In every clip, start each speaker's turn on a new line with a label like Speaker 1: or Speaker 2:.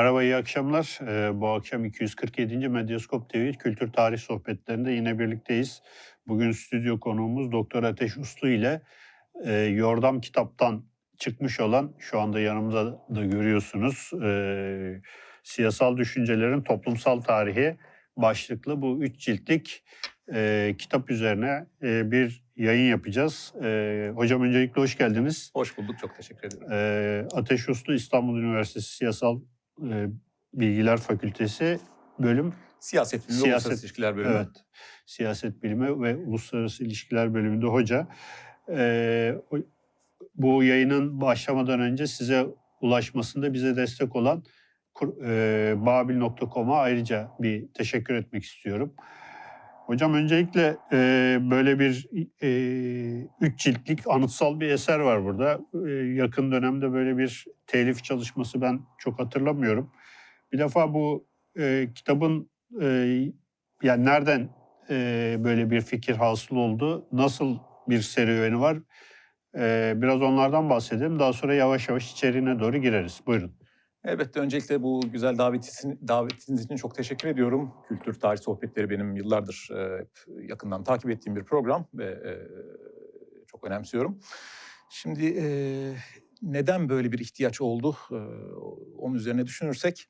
Speaker 1: Merhaba, iyi akşamlar. Ee, bu akşam 247. Medyaskop TV Kültür Tarih Sohbetlerinde yine birlikteyiz. Bugün stüdyo konuğumuz Doktor Ateş Uslu ile e, Yordam kitaptan çıkmış olan, şu anda yanımda da görüyorsunuz, e, Siyasal Düşüncelerin Toplumsal Tarihi başlıklı bu üç ciltlik e, kitap üzerine e, bir yayın yapacağız. E, hocam öncelikle hoş geldiniz.
Speaker 2: Hoş bulduk, çok teşekkür ederim.
Speaker 1: Ee, Ateş Uslu İstanbul Üniversitesi Siyasal e, Bilgiler Fakültesi bölüm
Speaker 2: Siyaset bilimi,
Speaker 1: Siyaset-
Speaker 2: uluslararası ilişkiler bölümü.
Speaker 1: evet siyaset bilimi ve uluslararası ilişkiler bölümünde hoca. O- bu yayının başlamadan önce size ulaşmasında bize destek olan e, babil.com'a ayrıca bir teşekkür etmek istiyorum. Hocam öncelikle e, böyle bir e, üç ciltlik anıtsal bir eser var burada. E, yakın dönemde böyle bir telif çalışması ben çok hatırlamıyorum. Bir defa bu e, kitabın e, yani nereden e, böyle bir fikir hasıl oldu? Nasıl bir serüveni var? E, biraz onlardan bahsedelim. Daha sonra yavaş yavaş içeriğine doğru gireriz. Buyurun.
Speaker 2: Elbette öncelikle bu güzel davetin, davetiniz için çok teşekkür ediyorum. Kültür Tarih Sohbetleri benim yıllardır e, yakından takip ettiğim bir program ve e, çok önemsiyorum. Şimdi e, neden böyle bir ihtiyaç oldu? Onun üzerine düşünürsek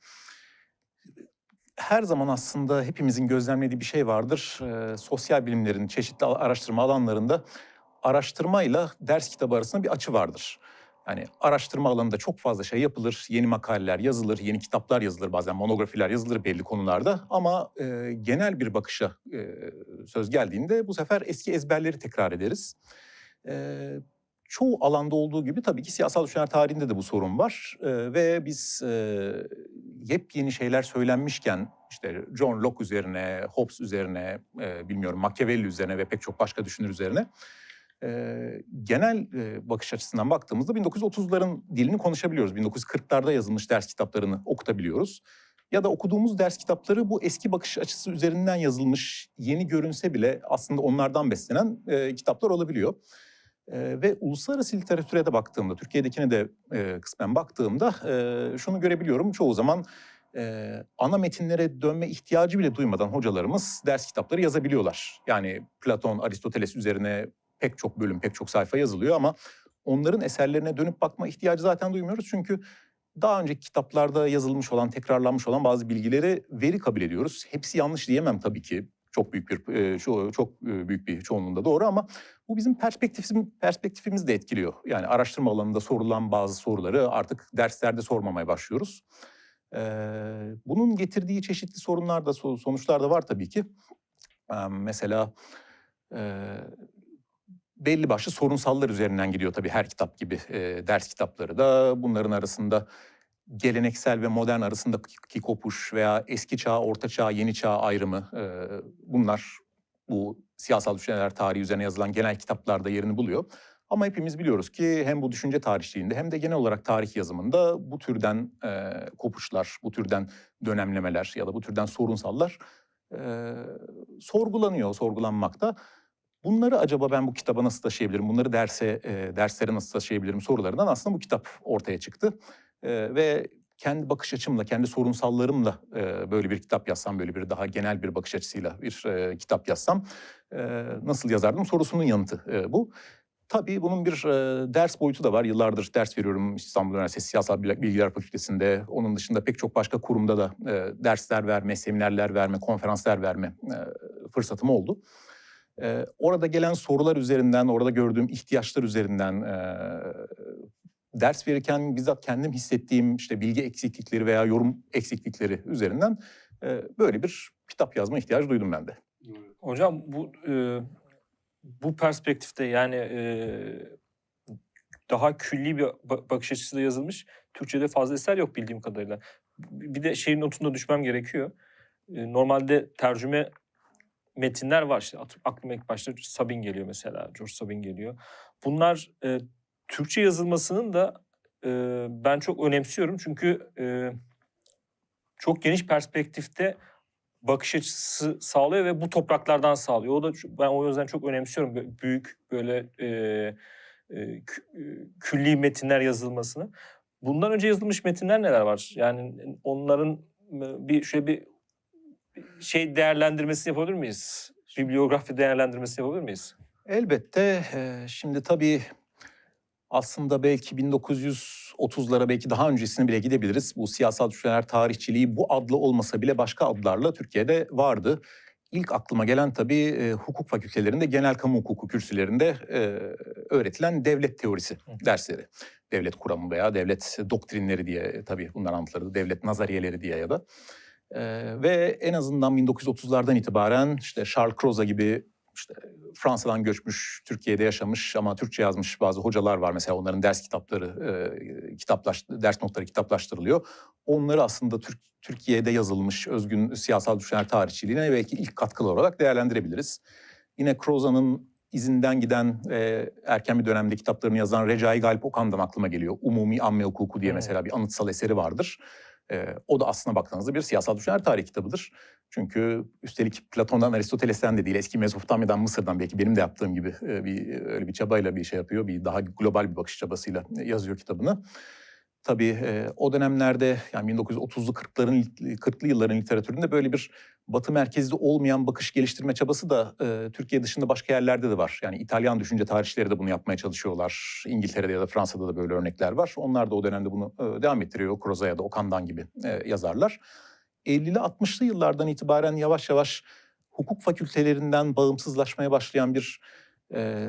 Speaker 2: her zaman aslında hepimizin gözlemlediği bir şey vardır. Sosyal bilimlerin çeşitli araştırma alanlarında araştırmayla ders kitabı arasında bir açı vardır. Yani araştırma alanında çok fazla şey yapılır, yeni makaleler yazılır, yeni kitaplar yazılır, bazen monografiler yazılır belli konularda. Ama e, genel bir bakışa e, söz geldiğinde bu sefer eski ezberleri tekrar ederiz. E, çoğu alanda olduğu gibi tabii ki siyasal düşünceler tarihinde de bu sorun var. E, ve biz e, yepyeni şeyler söylenmişken işte John Locke üzerine, Hobbes üzerine, e, bilmiyorum Machiavelli üzerine ve pek çok başka düşünür üzerine e, genel e, bakış açısından baktığımızda 1930'ların dilini konuşabiliyoruz. 1940'larda yazılmış ders kitaplarını okutabiliyoruz. Ya da okuduğumuz ders kitapları bu eski bakış açısı üzerinden yazılmış, yeni görünse bile aslında onlardan beslenen e, kitaplar olabiliyor. E, ve uluslararası literatüre de baktığımda, Türkiye'dekine de e, kısmen baktığımda e, şunu görebiliyorum. Çoğu zaman e, ana metinlere dönme ihtiyacı bile duymadan hocalarımız ders kitapları yazabiliyorlar. Yani Platon, Aristoteles üzerine pek çok bölüm, pek çok sayfa yazılıyor ama onların eserlerine dönüp bakma ihtiyacı zaten duymuyoruz. Çünkü daha önceki kitaplarda yazılmış olan, tekrarlanmış olan bazı bilgileri veri kabul ediyoruz. Hepsi yanlış diyemem tabii ki. Çok büyük bir e, ço- çok e, büyük bir çoğunluğunda doğru ama bu bizim perspektifimiz perspektifimizi de etkiliyor. Yani araştırma alanında sorulan bazı soruları artık derslerde sormamaya başlıyoruz. Ee, bunun getirdiği çeşitli sorunlar da so- sonuçlar da var tabii ki. Mesela e, belli başlı sorunsallar üzerinden gidiyor tabii her kitap gibi e, ders kitapları da. Bunların arasında geleneksel ve modern arasındaki kopuş veya eski çağ, orta çağ, yeni çağ ayrımı e, bunlar bu siyasal düşünceler tarihi üzerine yazılan genel kitaplarda yerini buluyor. Ama hepimiz biliyoruz ki hem bu düşünce tarihçiliğinde hem de genel olarak tarih yazımında bu türden e, kopuşlar, bu türden dönemlemeler ya da bu türden sorunsallar e, sorgulanıyor, sorgulanmakta. Bunları acaba ben bu kitaba nasıl taşıyabilirim, bunları derse e, derslere nasıl taşıyabilirim sorularından aslında bu kitap ortaya çıktı. E, ve kendi bakış açımla, kendi sorunsallarımla e, böyle bir kitap yazsam, böyle bir daha genel bir bakış açısıyla bir e, kitap yazsam e, nasıl yazardım sorusunun yanıtı e, bu. Tabii bunun bir e, ders boyutu da var. Yıllardır ders veriyorum İstanbul Üniversitesi Siyasal Bilgiler Fakültesi'nde. Onun dışında pek çok başka kurumda da e, dersler verme, seminerler verme, konferanslar verme e, fırsatım oldu. E, orada gelen sorular üzerinden, orada gördüğüm ihtiyaçlar üzerinden e, ders verirken bizzat kendim hissettiğim işte bilgi eksiklikleri veya yorum eksiklikleri üzerinden e, böyle bir kitap yazma ihtiyacı duydum ben de.
Speaker 3: Hocam bu e, bu perspektifte yani e, daha külli bir ba- bakış açısıyla yazılmış Türkçe'de fazla eser yok bildiğim kadarıyla. Bir de şeyin notunda düşmem gerekiyor. Normalde tercüme metinler var işte aklıma ilk başta Sabin geliyor mesela George Sabin geliyor. Bunlar e, Türkçe yazılmasının da e, ben çok önemsiyorum çünkü e, çok geniş perspektifte bakış açısı sağlıyor ve bu topraklardan sağlıyor. O da ben o yüzden çok önemsiyorum büyük böyle e, e, e, külli metinler yazılmasını. Bundan önce yazılmış metinler neler var? Yani onların e, bir şöyle bir şey değerlendirmesini yapabilir miyiz? Bibliografi değerlendirmesini yapabilir miyiz?
Speaker 2: Elbette e, şimdi tabii aslında belki 1930'lara belki daha öncesine bile gidebiliriz. Bu siyasal düşünceler tarihçiliği bu adlı olmasa bile başka adlarla Türkiye'de vardı. İlk aklıma gelen tabii e, hukuk fakültelerinde genel kamu hukuku kürsülerinde e, öğretilen devlet teorisi
Speaker 3: Hı.
Speaker 2: dersleri. Devlet kuramı veya devlet doktrinleri diye tabii bunlar anlatılırdı. Devlet nazariyeleri diye ya da. E, ve en azından 1930'lardan itibaren işte Charles Croza gibi işte Fransa'dan göçmüş, Türkiye'de yaşamış ama Türkçe yazmış bazı hocalar var. Mesela onların ders kitapları, e, kitaplaş, ders notları kitaplaştırılıyor. Onları aslında Türk, Türkiye'de yazılmış özgün siyasal düşünceler tarihçiliğine belki ilk katkılı olarak değerlendirebiliriz. Yine Croza'nın izinden giden e, erken bir dönemde kitaplarını yazan Recai Galip Okan'dan aklıma geliyor. Umumi Amme Hukuku diye mesela bir anıtsal eseri vardır. E, o da aslına baktığınızda bir siyasal düşünceler tarihi kitabıdır. Çünkü üstelik Platon'dan, Aristoteles'ten de değil, eski Mezopotamya'dan, Mısır'dan belki benim de yaptığım gibi e, bir öyle bir çabayla bir şey yapıyor. Bir daha global bir bakış çabasıyla yazıyor kitabını. Tabii e, o dönemlerde yani 1930'lu 40'ların 40'lı yılların literatüründe böyle bir batı merkezli olmayan bakış geliştirme çabası da e, Türkiye dışında başka yerlerde de var. Yani İtalyan düşünce tarihçileri de bunu yapmaya çalışıyorlar. İngiltere'de ya da Fransa'da da böyle örnekler var. Onlar da o dönemde bunu e, devam ettiriyor. Croza ya da Okan'dan gibi e, yazarlar. 50'li 60'lı yıllardan itibaren yavaş yavaş hukuk fakültelerinden bağımsızlaşmaya başlayan bir e,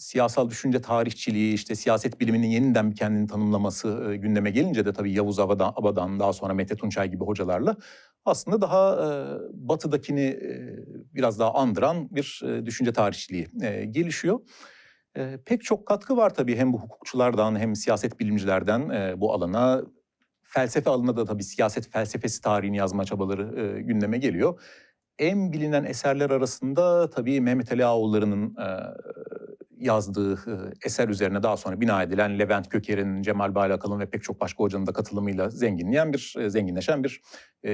Speaker 2: siyasal düşünce tarihçiliği, işte siyaset biliminin yeniden bir kendini tanımlaması e, gündeme gelince de tabii Yavuz Abadan, Abadan daha sonra Mete Tunçay gibi hocalarla aslında daha e, batıdakini e, biraz daha andıran bir düşünce tarihçiliği gelişiyor. Pek çok katkı var tabii hem bu hukukçulardan hem siyaset bilimcilerden bu alana. Felsefe alanında da tabii siyaset felsefesi tarihini yazma çabaları gündeme geliyor. En bilinen eserler arasında tabii Mehmet Ali Ağoğulları'nın e, yazdığı eser üzerine daha sonra bina edilen Levent Köker'in, Cemal Baylakal'ın ve pek çok başka hocanın da katılımıyla zenginleyen bir, zenginleşen bir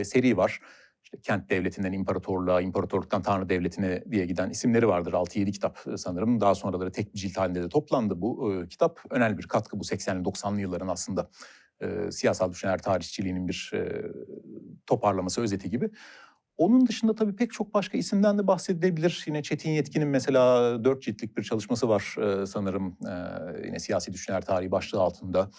Speaker 2: seri var. İşte kent devletinden imparatorluğa, imparatorluktan tanrı devletine diye giden isimleri vardır. 6-7 kitap sanırım. Daha sonraları tek bir cilt halinde de toplandı bu e, kitap. Önemli bir katkı bu 80'li 90'lı yılların aslında e, siyasal düşünceler tarihçiliğinin bir e, toparlaması, özeti gibi. Onun dışında tabii pek çok başka isimden de bahsedilebilir. Yine Çetin Yetkin'in mesela dört ciltlik bir çalışması var e, sanırım. E, yine siyasi düşünceler tarihi başlığı altında.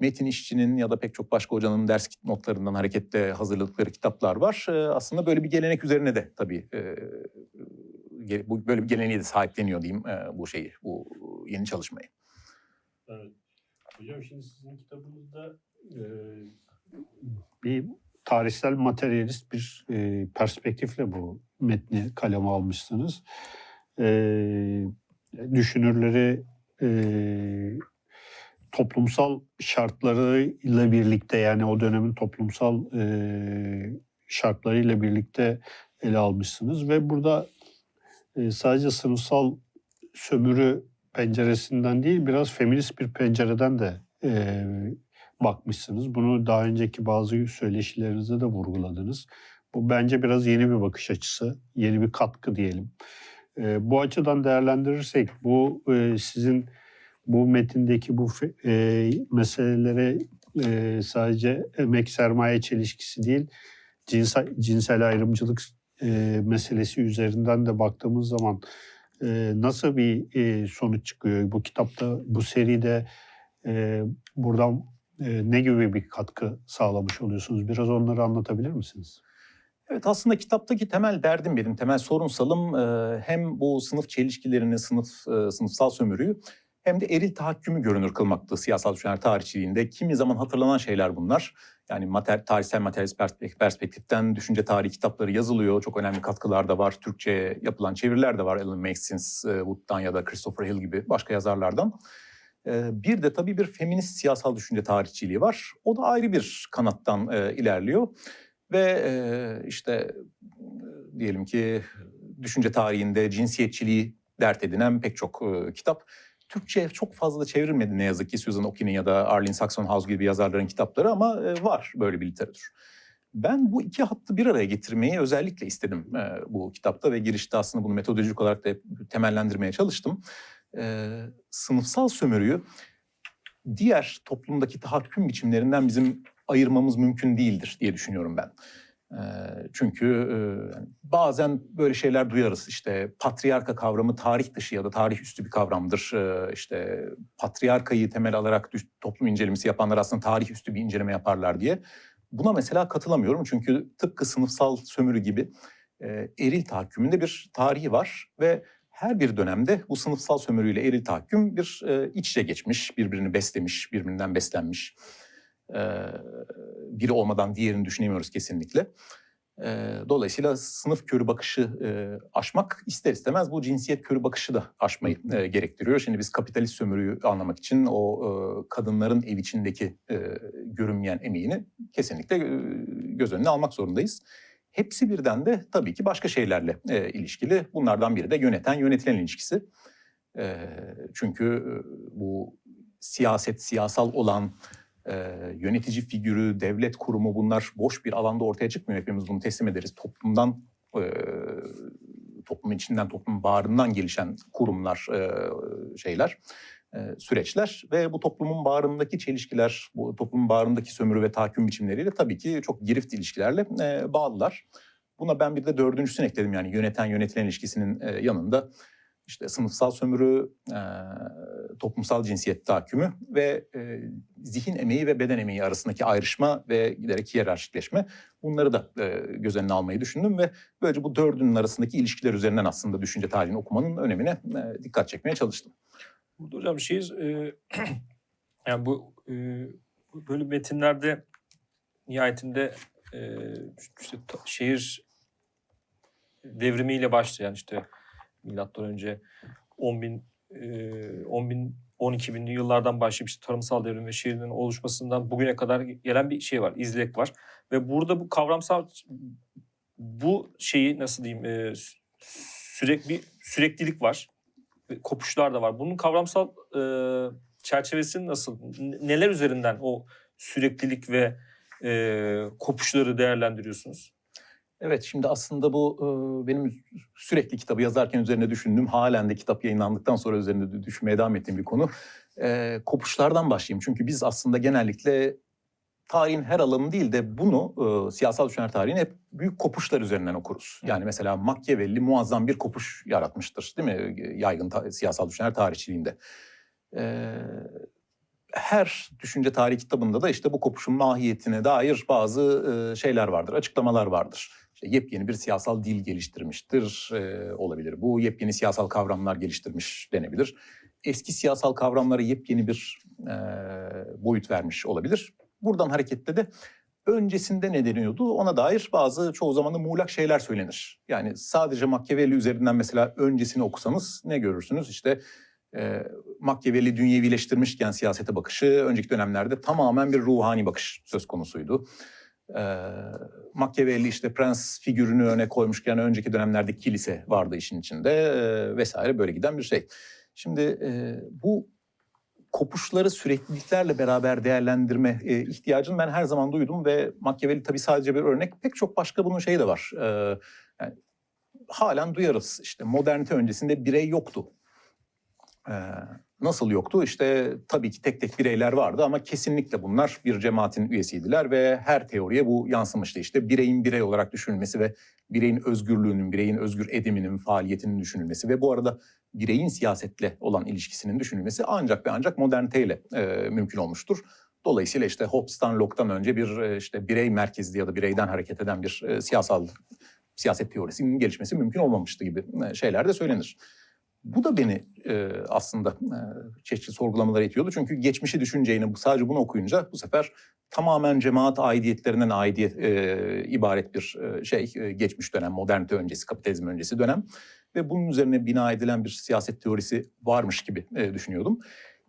Speaker 2: Metin İşçi'nin ya da pek çok başka hocanın ders notlarından hareketle hazırladıkları kitaplar var. E, aslında böyle bir gelenek üzerine de tabii böyle bir geleneğe de sahipleniyor diyeyim bu şeyi, bu yeni çalışmayı.
Speaker 1: Evet. Hocam şimdi sizin kitabınızda e, bir tarihsel materyalist bir e, perspektifle bu metni kaleme almışsınız. E, düşünürleri e, toplumsal şartlarıyla birlikte yani o dönemin toplumsal e, şartlarıyla birlikte ele almışsınız ve burada e, sadece sınıfsal sömürü penceresinden değil biraz feminist bir pencereden de e, bakmışsınız. Bunu daha önceki bazı söyleşilerinizde de vurguladınız. Bu bence biraz yeni bir bakış açısı, yeni bir katkı diyelim. E, bu açıdan değerlendirirsek bu e, sizin bu metindeki bu e, meselelere e, sadece emek sermaye çelişkisi değil, cinsel, cinsel ayrımcılık e, meselesi üzerinden de baktığımız zaman e, nasıl bir e, sonuç çıkıyor bu kitapta, bu seride e, buradan ne gibi bir katkı sağlamış oluyorsunuz? Biraz onları anlatabilir misiniz?
Speaker 2: Evet aslında kitaptaki temel derdim benim, temel sorunsalım e, hem bu sınıf çelişkilerini, sınıf e, sınıfsal sömürüyü hem de eril tahakkümü görünür kılmaktı siyasal düşünceler tarihçiliğinde. Kimi zaman hatırlanan şeyler bunlar. Yani mater, tarihsel materyalist perspek- perspektiften düşünce tarihi kitapları yazılıyor. Çok önemli katkılar da var. Türkçe'ye yapılan çeviriler de var. Alan Maxins, e, Wood'dan ya da Christopher Hill gibi başka yazarlardan. Bir de tabii bir feminist siyasal düşünce tarihçiliği var. O da ayrı bir kanattan ilerliyor. Ve işte diyelim ki düşünce tarihinde cinsiyetçiliği dert edinen pek çok kitap. Türkçe'ye çok fazla çevrilmedi ne yazık ki Susan Okin'in ya da Arlene Saxon-House gibi yazarların kitapları ama var böyle bir literatür. Ben bu iki hattı bir araya getirmeyi özellikle istedim bu kitapta ve girişte aslında bunu metodolojik olarak da temellendirmeye çalıştım. E, sınıfsal sömürüyü diğer toplumdaki tahakküm biçimlerinden bizim ayırmamız mümkün değildir diye düşünüyorum ben. Ee, Çünkü e, bazen böyle şeyler duyarız. İşte patriarka kavramı tarih dışı ya da tarih üstü bir kavramdır. Ee, İşte patriarkayı temel alarak toplum incelemesi yapanlar aslında tarih üstü bir inceleme yaparlar diye. Buna mesela katılamıyorum çünkü tıpkı sınıfsal sömürü gibi e, eril tahakkümünde bir tarihi var ve her bir dönemde bu sınıfsal sömürüyle eril tahakküm bir e, iç içe geçmiş, birbirini beslemiş, birbirinden beslenmiş. E, biri olmadan diğerini düşünemiyoruz kesinlikle. E, dolayısıyla sınıf körü bakışı e, aşmak ister istemez bu cinsiyet körü bakışı da aşmayı e, gerektiriyor. Şimdi biz kapitalist sömürüyü anlamak için o e, kadınların ev içindeki e, görünmeyen emeğini kesinlikle e, göz önüne almak zorundayız. Hepsi birden de tabii ki başka şeylerle e, ilişkili. Bunlardan biri de yöneten yönetilen ilişkisi. E, çünkü e, bu siyaset, siyasal olan e, yönetici figürü, devlet kurumu bunlar boş bir alanda ortaya çıkmıyor. Hepimiz bunu teslim ederiz. Toplumdan, e, toplumun içinden, toplumun bağrından gelişen kurumlar, e, şeyler, süreçler ve bu toplumun bağrındaki çelişkiler, bu toplumun bağrındaki sömürü ve tahakküm biçimleriyle tabii ki çok girift ilişkilerle e, bağlılar. Buna ben bir de dördüncüsünü ekledim yani yöneten yönetilen ilişkisinin e, yanında işte sınıfsal sömürü, e, toplumsal cinsiyet tahakkümü ve e, zihin emeği ve beden emeği arasındaki ayrışma ve giderek hiyerarşikleşme bunları da e, göz önüne almayı düşündüm ve böylece bu dördünün arasındaki ilişkiler üzerinden aslında düşünce tarihini okumanın önemine e, dikkat çekmeye çalıştım.
Speaker 3: Burada hocam şey e, yani bu e, böyle metinlerde nihayetinde e, işte şehir devrimiyle başlayan işte milattan önce 10 bin e, 10 bin 12 binli yıllardan başlayıp işte tarımsal devrim ve şehrin oluşmasından bugüne kadar gelen bir şey var, izlek var. Ve burada bu kavramsal bu şeyi nasıl diyeyim e, sürekli süreklilik var kopuşlar da var. Bunun kavramsal e, çerçevesi nasıl? Neler üzerinden o süreklilik ve e, kopuşları değerlendiriyorsunuz?
Speaker 2: Evet şimdi aslında bu e, benim sürekli kitabı yazarken üzerine düşündüğüm halen de kitap yayınlandıktan sonra üzerinde de düşünmeye devam ettiğim bir konu. E, kopuşlardan başlayayım çünkü biz aslında genellikle tarihin her alanı değil de bunu e, siyasal düşüner tarihini hep büyük kopuşlar üzerinden okuruz. Yani mesela Machiavelli muazzam bir kopuş yaratmıştır değil mi yaygın ta- siyasal düşüner tarihçiliğinde. E, her düşünce tarihi kitabında da işte bu kopuşun mahiyetine dair bazı e, şeyler vardır, açıklamalar vardır. İşte yepyeni bir siyasal dil geliştirmiştir e, olabilir. Bu yepyeni siyasal kavramlar geliştirmiş denebilir. Eski siyasal kavramlara yepyeni bir e, boyut vermiş olabilir. Buradan hareketle de öncesinde ne deniyordu ona dair bazı çoğu zaman da muğlak şeyler söylenir. Yani sadece Machiavelli üzerinden mesela öncesini okusanız ne görürsünüz? İşte e, Machiavelli dünyevileştirmişken siyasete bakışı önceki dönemlerde tamamen bir ruhani bakış söz konusuydu. E, Machiavelli işte prens figürünü öne koymuşken önceki dönemlerde kilise vardı işin içinde e, vesaire böyle giden bir şey. Şimdi e, bu kopuşları sürekliliklerle beraber değerlendirme e, ihtiyacını ben her zaman duydum ve Machiavelli tabii sadece bir örnek pek çok başka bunun şeyi de var. E, yani halen duyarız işte modernite öncesinde birey yoktu. Ee, nasıl yoktu? İşte tabii ki tek tek bireyler vardı ama kesinlikle bunlar bir cemaatin üyesiydiler ve her teoriye bu yansımıştı. İşte bireyin birey olarak düşünülmesi ve bireyin özgürlüğünün, bireyin özgür ediminin, faaliyetinin düşünülmesi ve bu arada bireyin siyasetle olan ilişkisinin düşünülmesi ancak ve ancak moderniteyle e, mümkün olmuştur. Dolayısıyla işte Hobbes'tan Locke'tan önce bir e, işte birey merkezli ya da bireyden hareket eden bir e, siyasal siyaset teorisinin gelişmesi mümkün olmamıştı gibi e, şeyler de söylenir. Bu da beni e, aslında e, çeşitli sorgulamalara itiyordu. Çünkü geçmişi düşüneceğini sadece bunu okuyunca bu sefer tamamen cemaat aidiyetlerinden aidiyet e, ibaret bir e, şey e, geçmiş dönem, modernite öncesi, kapitalizm öncesi dönem ve bunun üzerine bina edilen bir siyaset teorisi varmış gibi e, düşünüyordum.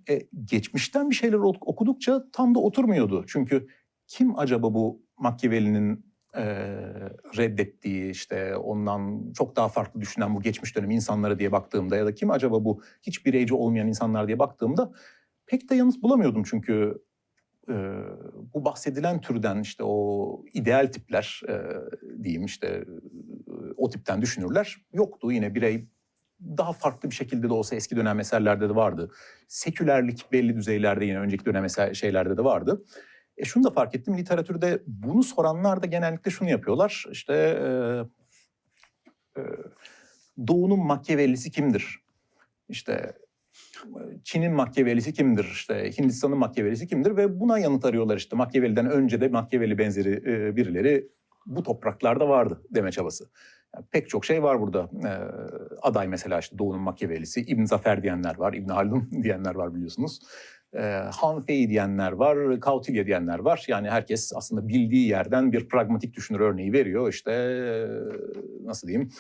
Speaker 2: E, geçmişten bir şeyler ok- okudukça tam da oturmuyordu. Çünkü kim acaba bu Machiavelli'nin e, reddettiği işte ondan çok daha farklı düşünen bu geçmiş dönem insanları diye baktığımda ya da kim acaba bu hiç bireyci olmayan insanlar diye baktığımda pek de yanıt bulamıyordum çünkü e, bu bahsedilen türden işte o ideal tipler e, diyeyim işte o tipten düşünürler yoktu yine birey daha farklı bir şekilde de olsa eski dönem eserlerde de vardı. Sekülerlik belli düzeylerde yine önceki dönem eser, şeylerde de vardı. E şunu da fark ettim literatürde bunu soranlar da genellikle şunu yapıyorlar. İşte e, e, Doğu'nun Machiavelli'si kimdir? İşte Çin'in Machiavelli'si kimdir? İşte Hindistan'ın Machiavelli'si kimdir? Ve buna yanıt arıyorlar işte. Machiavelli'den önce de Machiavelli benzeri e, birileri bu topraklarda vardı deme çabası. Yani pek çok şey var burada. E, aday mesela işte Doğu'nun Machiavelli'si, İbn Zafer diyenler var, İbn Haldun diyenler var biliyorsunuz. E, Han Fei diyenler var, Kautilya diyenler var. Yani herkes aslında bildiği yerden bir pragmatik düşünür örneği veriyor. İşte e, nasıl diyeyim?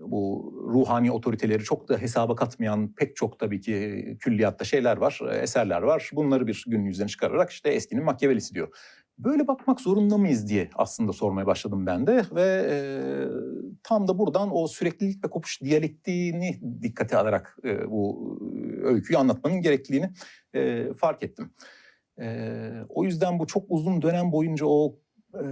Speaker 2: bu ruhani otoriteleri çok da hesaba katmayan pek çok tabii ki külliyatta şeyler var, eserler var. Bunları bir gün yüzüne çıkararak işte eskinin Machiavelli'si diyor. Böyle bakmak zorunda mıyız diye aslında sormaya başladım ben de ve e, tam da buradan o süreklilik ve kopuş diyalektiğini dikkate alarak e, bu öyküyü anlatmanın gerekliliğini e, fark ettim. E, o yüzden bu çok uzun dönem boyunca o e,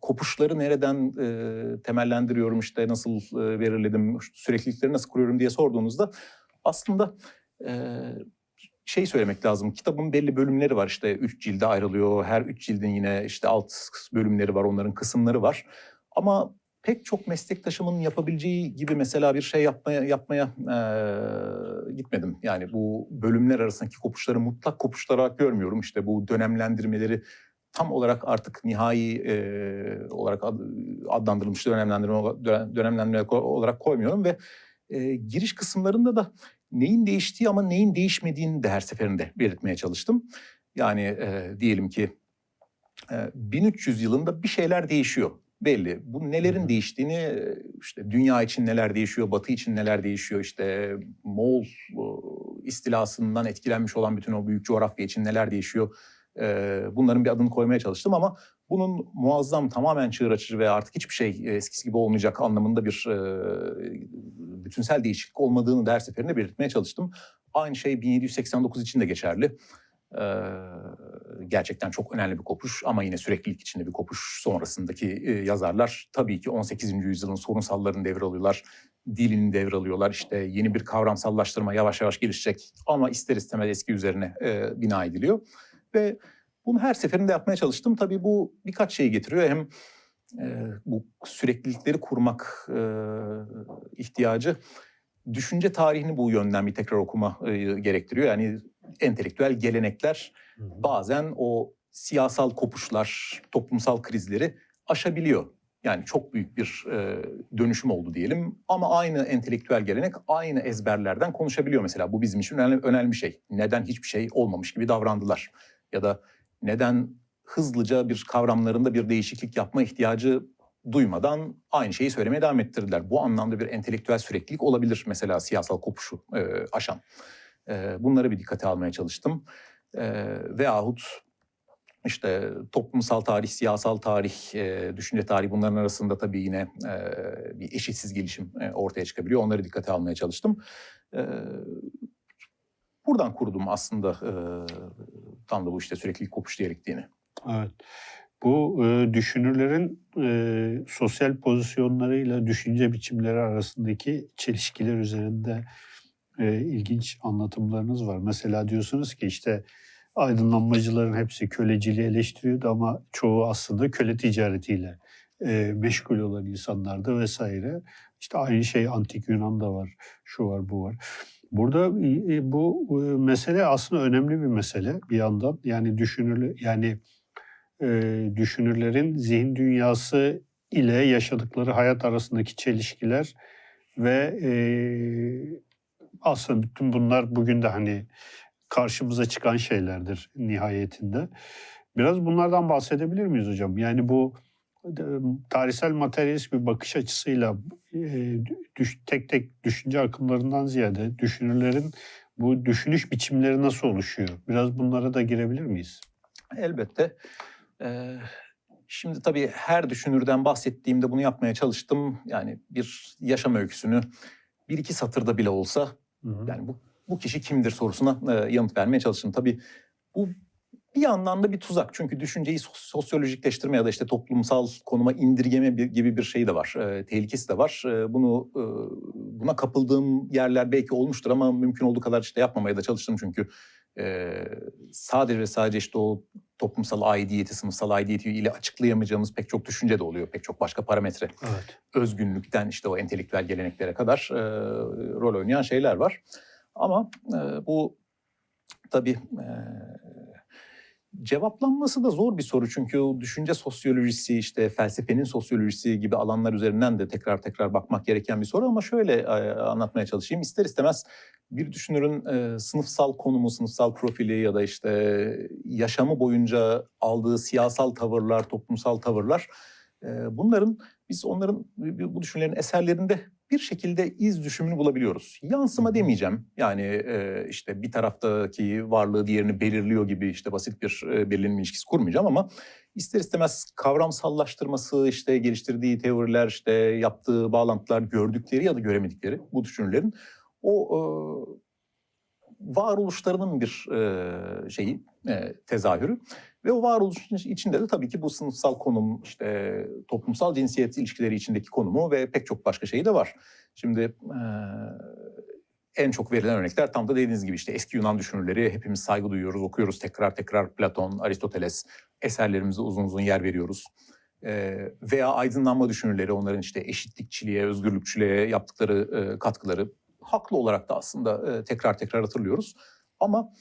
Speaker 2: kopuşları nereden e, temellendiriyorum işte nasıl e, belirledim süreklilikleri nasıl kuruyorum diye sorduğunuzda aslında e, şey söylemek lazım. Kitabın belli bölümleri var işte üç cilde ayrılıyor. Her üç cildin yine işte alt bölümleri var onların kısımları var. Ama pek çok meslektaşımın yapabileceği gibi mesela bir şey yapmaya yapmaya e, gitmedim. Yani bu bölümler arasındaki kopuşları mutlak kopuşlar olarak görmüyorum. İşte bu dönemlendirmeleri tam olarak artık nihai e, olarak ad, adlandırılmış dönemlendirme dönemlendirme olarak koymuyorum ve e, giriş kısımlarında da neyin değiştiği ama neyin değişmediğini de her seferinde belirtmeye çalıştım. Yani e, diyelim ki e, 1300 yılında bir şeyler değişiyor belli. Bu nelerin değiştiğini işte dünya için neler değişiyor, Batı için neler değişiyor, işte Moğol istilasından etkilenmiş olan bütün o büyük coğrafya için neler değişiyor bunların bir adını koymaya çalıştım ama bunun muazzam tamamen çığır açıcı ve artık hiçbir şey eskisi gibi olmayacak anlamında bir bütünsel değişiklik olmadığını her seferinde belirtmeye çalıştım. Aynı şey 1789 için de geçerli. gerçekten çok önemli bir kopuş ama yine süreklilik içinde bir kopuş sonrasındaki yazarlar tabii ki 18. yüzyılın sorunsallarını devralıyorlar, dilini devralıyorlar. İşte yeni bir kavramsallaştırma yavaş yavaş gelişecek ama ister istemez eski üzerine bina ediliyor. Ve bunu her seferinde yapmaya çalıştım. Tabii bu birkaç şey getiriyor. Hem e, bu süreklilikleri kurmak e, ihtiyacı düşünce tarihini bu yönden bir tekrar okuma e, gerektiriyor. Yani entelektüel gelenekler bazen o siyasal kopuşlar, toplumsal krizleri aşabiliyor. Yani çok büyük bir e, dönüşüm oldu diyelim ama aynı entelektüel gelenek aynı ezberlerden konuşabiliyor mesela. Bu bizim için önemli, önemli bir şey. Neden hiçbir şey olmamış gibi davrandılar? Ya da neden hızlıca bir kavramlarında bir değişiklik yapma ihtiyacı duymadan aynı şeyi söylemeye devam ettirdiler. Bu anlamda bir entelektüel süreklilik olabilir mesela siyasal kopuşu e, aşan. E, bunları bir dikkate almaya çalıştım. E, veyahut işte toplumsal tarih, siyasal tarih, e, düşünce tarihi bunların arasında tabii yine e, bir eşitsiz gelişim e, ortaya çıkabiliyor. Onları dikkate almaya çalıştım. E, buradan kurdum aslında e, tam da bu işte sürekli kopuş diyalektiğini.
Speaker 1: Evet. Bu e, düşünürlerin e, sosyal pozisyonlarıyla düşünce biçimleri arasındaki çelişkiler üzerinde e, ilginç anlatımlarınız var. Mesela diyorsunuz ki işte aydınlanmacıların hepsi köleciliği eleştiriyordu ama çoğu aslında köle ticaretiyle e, meşgul olan insanlardı vesaire. İşte aynı şey antik Yunan'da var, şu var, bu var. Burada e, bu e, mesele aslında önemli bir mesele bir yandan. Yani düşünür yani e, düşünürlerin zihin dünyası ile yaşadıkları hayat arasındaki çelişkiler ve e, aslında bütün bunlar bugün de hani karşımıza çıkan şeylerdir nihayetinde. Biraz bunlardan bahsedebilir miyiz hocam? Yani bu tarihsel materyalist bir bakış açısıyla düş, tek tek düşünce akımlarından ziyade düşünürlerin bu düşünüş biçimleri nasıl oluşuyor? Biraz bunlara da girebilir miyiz?
Speaker 2: Elbette. Ee, şimdi tabii her düşünürden bahsettiğimde bunu yapmaya çalıştım. Yani bir yaşam öyküsünü bir iki satırda bile olsa hı hı. yani bu bu kişi kimdir sorusuna e, yanıt vermeye çalıştım. Tabii bu bir yandan da bir tuzak. Çünkü düşünceyi sos- sosyolojikleştirme ya da işte toplumsal konuma indirgeme bir- gibi bir şey de var. E, tehlikesi de var. E, bunu e, buna kapıldığım yerler belki olmuştur ama mümkün olduğu kadar işte yapmamaya da çalıştım çünkü e, sadece ve sadece işte o toplumsal aidiyeti, sınıfsal aidiyeti ile açıklayamayacağımız pek çok düşünce de oluyor. Pek çok başka parametre
Speaker 1: Evet.
Speaker 2: özgünlükten işte o entelektüel geleneklere kadar e, rol oynayan şeyler var. Ama e, bu tabii e, cevaplanması da zor bir soru çünkü o düşünce sosyolojisi işte felsefenin sosyolojisi gibi alanlar üzerinden de tekrar tekrar bakmak gereken bir soru ama şöyle e, anlatmaya çalışayım. İster istemez bir düşünürün e, sınıfsal konumu, sınıfsal profili ya da işte yaşamı boyunca aldığı siyasal tavırlar, toplumsal tavırlar e, bunların biz onların bu düşünürlerin eserlerinde bir şekilde iz düşümünü bulabiliyoruz. Yansıma demeyeceğim. Yani e, işte bir taraftaki varlığı diğerini belirliyor gibi işte basit bir e, belirlenme ilişkisi kurmayacağım ama ister istemez kavramsallaştırması, işte geliştirdiği teoriler, işte yaptığı bağlantılar, gördükleri ya da göremedikleri bu düşünürlerin o e, varoluşlarının bir e, şeyi, e, tezahürü. Ve o varoluşun içinde de tabii ki bu sınıfsal konum, işte toplumsal cinsiyet ilişkileri içindeki konumu ve pek çok başka şey de var. Şimdi e, en çok verilen örnekler tam da dediğiniz gibi işte eski Yunan düşünürleri hepimiz saygı duyuyoruz, okuyoruz tekrar tekrar Platon, Aristoteles eserlerimize uzun uzun yer veriyoruz. E, veya aydınlanma düşünürleri onların işte eşitlikçiliğe, özgürlükçülüğe yaptıkları e, katkıları haklı olarak da aslında e, tekrar tekrar hatırlıyoruz. Ama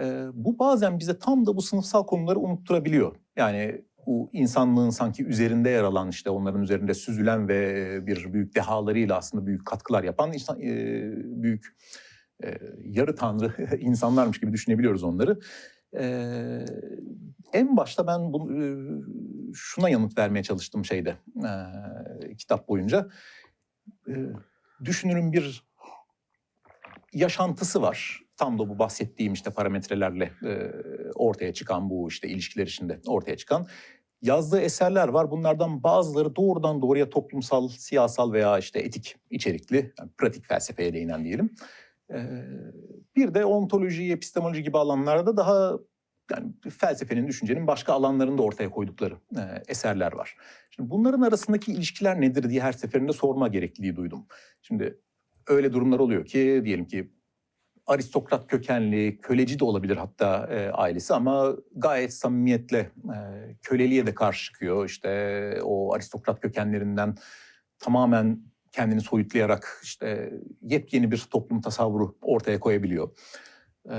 Speaker 2: e, bu bazen bize tam da bu sınıfsal konuları unutturabiliyor. Yani bu insanlığın sanki üzerinde yer alan işte onların üzerinde süzülen ve bir büyük dehalarıyla aslında büyük katkılar yapan insan, e, büyük e, yarı tanrı insanlarmış gibi düşünebiliyoruz onları. E, en başta ben bu, şuna yanıt vermeye çalıştım şeyde e, kitap boyunca. E, düşünürün bir yaşantısı var. Tam da bu bahsettiğim işte parametrelerle e, ortaya çıkan bu işte ilişkiler içinde ortaya çıkan yazdığı eserler var. Bunlardan bazıları doğrudan doğruya toplumsal, siyasal veya işte etik içerikli, yani pratik felsefeye değinen diyelim. E, bir de ontoloji, epistemoloji gibi alanlarda daha yani felsefenin, düşüncenin başka alanlarında ortaya koydukları e, eserler var. Şimdi bunların arasındaki ilişkiler nedir diye her seferinde sorma gerekliliği duydum. Şimdi öyle durumlar oluyor ki diyelim ki aristokrat kökenli, köleci de olabilir hatta e, ailesi ama gayet samimiyetle e, köleliğe de karşı çıkıyor. İşte o aristokrat kökenlerinden tamamen kendini soyutlayarak işte yepyeni bir toplum tasavvuru ortaya koyabiliyor. E,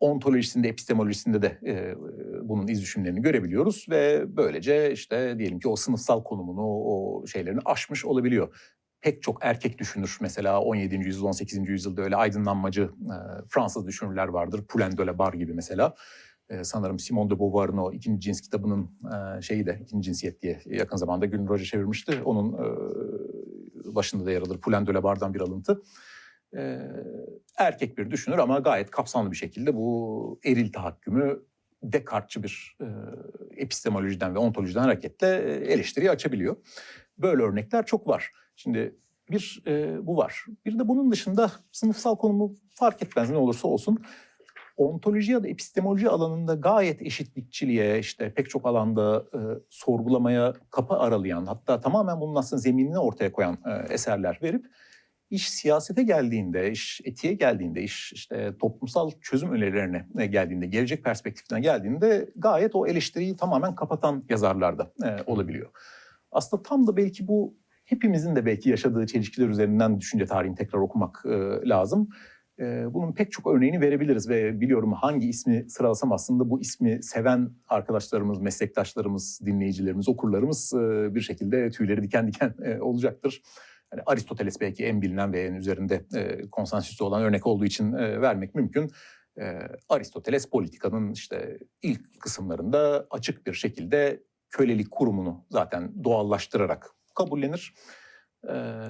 Speaker 2: ontolojisinde, epistemolojisinde de e, bunun iz düşümlerini görebiliyoruz ve böylece işte diyelim ki o sınıfsal konumunu, o şeylerini aşmış olabiliyor pek çok erkek düşünür. Mesela 17. yüzyıl, 18. yüzyılda öyle aydınlanmacı e, Fransız düşünürler vardır. Poulen de la Barre gibi mesela. E, sanırım Simone de Beauvoir'ın o ikinci cins kitabının e, şeyi de ikinci cinsiyet diye yakın zamanda Gülün Roja çevirmişti. Onun e, başında da yer alır. Poulen de la Barre'dan bir alıntı. E, erkek bir düşünür ama gayet kapsamlı bir şekilde bu eril tahakkümü Descartes'çı bir e, epistemolojiden ve ontolojiden hareketle eleştiriyi açabiliyor. Böyle örnekler çok var. Şimdi bir e, bu var. Bir de bunun dışında sınıfsal konumu fark etmez ne olursa olsun. Ontoloji ya da epistemoloji alanında gayet eşitlikçiliğe işte pek çok alanda e, sorgulamaya kapı aralayan hatta tamamen bunun aslında zeminini ortaya koyan e, eserler verip iş siyasete geldiğinde, iş etiğe geldiğinde, iş işte toplumsal çözüm önerilerine geldiğinde, gelecek perspektifine geldiğinde gayet o eleştiriyi tamamen kapatan yazarlar da e, olabiliyor. Aslında tam da belki bu hepimizin de belki yaşadığı çelişkiler üzerinden düşünce tarihini tekrar okumak e, lazım. E, bunun pek çok örneğini verebiliriz ve biliyorum hangi ismi sıralasam aslında bu ismi seven arkadaşlarımız, meslektaşlarımız, dinleyicilerimiz, okurlarımız e, bir şekilde tüyleri diken diken e, olacaktır. Yani Aristoteles belki en bilinen ve en üzerinde e, konsensüsü olan örnek olduğu için e, vermek mümkün. E, Aristoteles politikanın işte ilk kısımlarında açık bir şekilde kölelik kurumunu zaten doğallaştırarak kabullenir. Ee,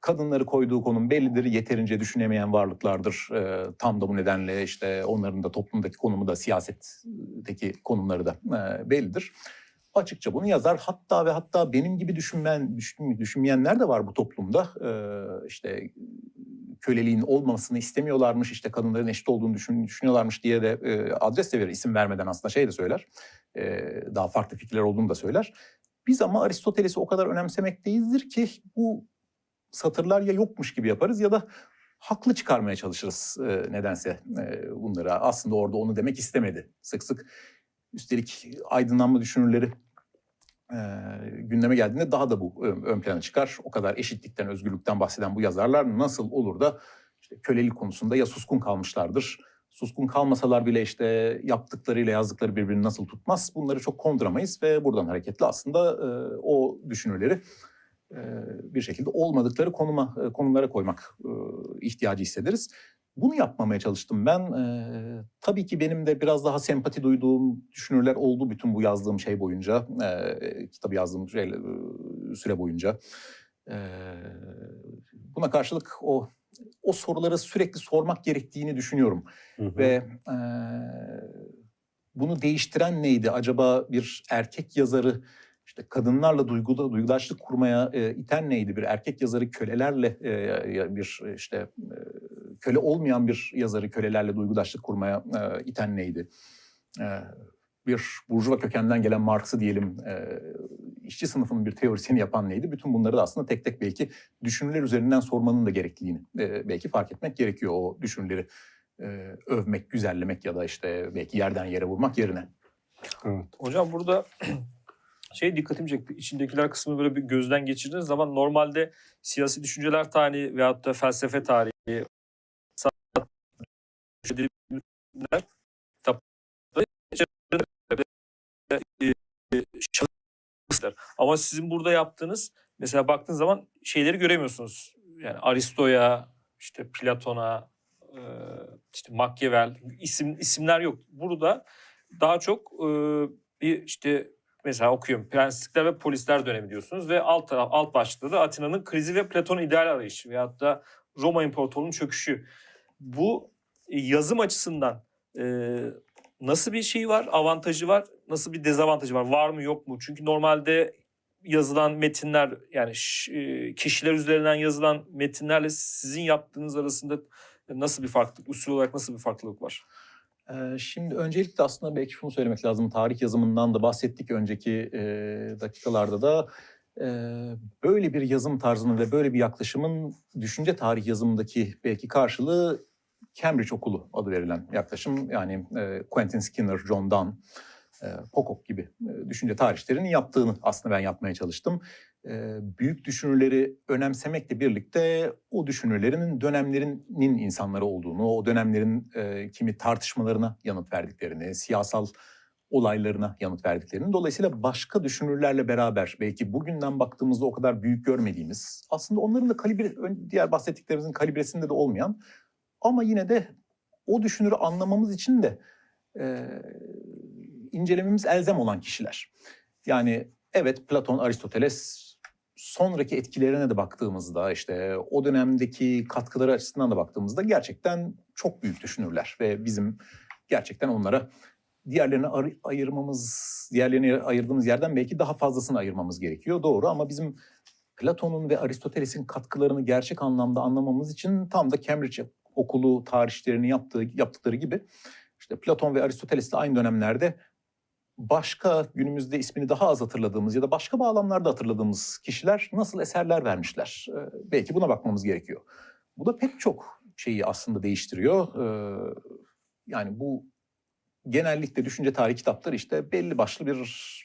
Speaker 2: kadınları koyduğu konum bellidir. Yeterince düşünemeyen varlıklardır. Ee, tam da bu nedenle işte onların da toplumdaki konumu da siyasetteki konumları da e, bellidir. Açıkça bunu yazar. Hatta ve hatta benim gibi düşünmeyen, düşün, düşünmeyenler de var bu toplumda. Ee, işte köleliğin olmamasını istemiyorlarmış, işte kadınların eşit olduğunu düşün, düşünüyorlarmış diye de e, adres de verir. isim vermeden aslında şey de söyler. E, daha farklı fikirler olduğunu da söyler. Biz ama Aristoteles'i o kadar önemsemekteyizdir ki bu satırlar ya yokmuş gibi yaparız ya da haklı çıkarmaya çalışırız e, nedense e, bunları. Aslında orada onu demek istemedi. Sık sık üstelik aydınlanma düşünürleri e, gündeme geldiğinde daha da bu ön, ön plana çıkar. O kadar eşitlikten, özgürlükten bahseden bu yazarlar nasıl olur da işte kölelik konusunda ya suskun kalmışlardır. Suskun kalmasalar bile işte yaptıklarıyla yazdıkları birbirini nasıl tutmaz bunları çok konduramayız ve buradan hareketle aslında e, o düşünürleri e, bir şekilde olmadıkları konuma e, konumlara koymak e, ihtiyacı hissederiz. Bunu yapmamaya çalıştım ben. E, tabii ki benim de biraz daha sempati duyduğum düşünürler oldu bütün bu yazdığım şey boyunca, e, kitabı yazdığım şey, e, süre boyunca. E, buna karşılık o o soruları sürekli sormak gerektiğini düşünüyorum
Speaker 1: Hı hı.
Speaker 2: ve e, bunu değiştiren neydi? Acaba bir erkek yazarı işte kadınlarla duyguda duygudaşlık kurmaya e, iten neydi? Bir erkek yazarı kölelerle e, bir işte e, köle olmayan bir yazarı kölelerle duygudaşlık kurmaya e, iten neydi? E, bir burjuva kökenden gelen Marx'ı diyelim e, işçi sınıfının bir teorisini yapan neydi? Bütün bunları da aslında tek tek belki düşünürler üzerinden sormanın da gerekliliğini e, belki fark etmek gerekiyor o düşünürleri e, övmek, güzellemek ya da işte belki yerden yere vurmak yerine.
Speaker 1: Evet.
Speaker 3: Hocam burada şey dikkatimi çekti. İçindekiler kısmını böyle bir gözden geçirdiğiniz zaman normalde siyasi düşünceler tarihi veyahut da felsefe tarihi kitapları. Ama sizin burada yaptığınız mesela baktığınız zaman şeyleri göremiyorsunuz. Yani Aristo'ya, işte Platon'a, işte Machiavelli isim isimler yok. Burada daha çok bir işte mesela okuyorum Prenslikler ve Polisler dönemi diyorsunuz ve alt taraf alt başlıkta da Atina'nın krizi ve Platon ideal arayışı veyahut da Roma İmparatorluğu'nun çöküşü. Bu e, yazım açısından nasıl bir şey var, avantajı var, nasıl bir dezavantajı var, var mı yok mu? Çünkü normalde yazılan metinler yani e, kişiler üzerinden yazılan metinlerle sizin yaptığınız arasında nasıl bir farklılık, usul olarak nasıl bir farklılık var?
Speaker 2: Ee, Şimdi öncelikle aslında belki şunu söylemek lazım. Tarih yazımından da bahsettik önceki e, dakikalarda da. E, böyle bir yazım tarzının ve böyle bir yaklaşımın düşünce tarih yazımındaki belki karşılığı Cambridge Okulu adı verilen yaklaşım. Yani e, Quentin Skinner, John Donne, Pocock gibi düşünce tarihçilerinin yaptığını aslında ben yapmaya çalıştım. Büyük düşünürleri önemsemekle birlikte o düşünürlerin dönemlerinin insanları olduğunu, o dönemlerin kimi tartışmalarına yanıt verdiklerini, siyasal olaylarına yanıt verdiklerini. Dolayısıyla başka düşünürlerle beraber belki bugünden baktığımızda o kadar büyük görmediğimiz, aslında onların da kalibre, diğer bahsettiklerimizin kalibresinde de olmayan ama yine de o düşünürü anlamamız için de incelememiz elzem olan kişiler. Yani evet Platon, Aristoteles sonraki etkilerine de baktığımızda işte o dönemdeki katkıları açısından da baktığımızda gerçekten çok büyük düşünürler ve bizim gerçekten onlara diğerlerine ayırmamız, diğerlerine ayırdığımız yerden belki daha fazlasını ayırmamız gerekiyor. Doğru ama bizim Platon'un ve Aristoteles'in katkılarını gerçek anlamda anlamamız için tam da Cambridge okulu tarihçilerini yaptığı yaptıkları gibi işte Platon ve Aristoteles de aynı dönemlerde başka günümüzde ismini daha az hatırladığımız ya da başka bağlamlarda hatırladığımız kişiler nasıl eserler vermişler? Ee, belki buna bakmamız gerekiyor. Bu da pek çok şeyi aslında değiştiriyor. Ee, yani bu genellikle düşünce tarihi kitapları işte belli başlı bir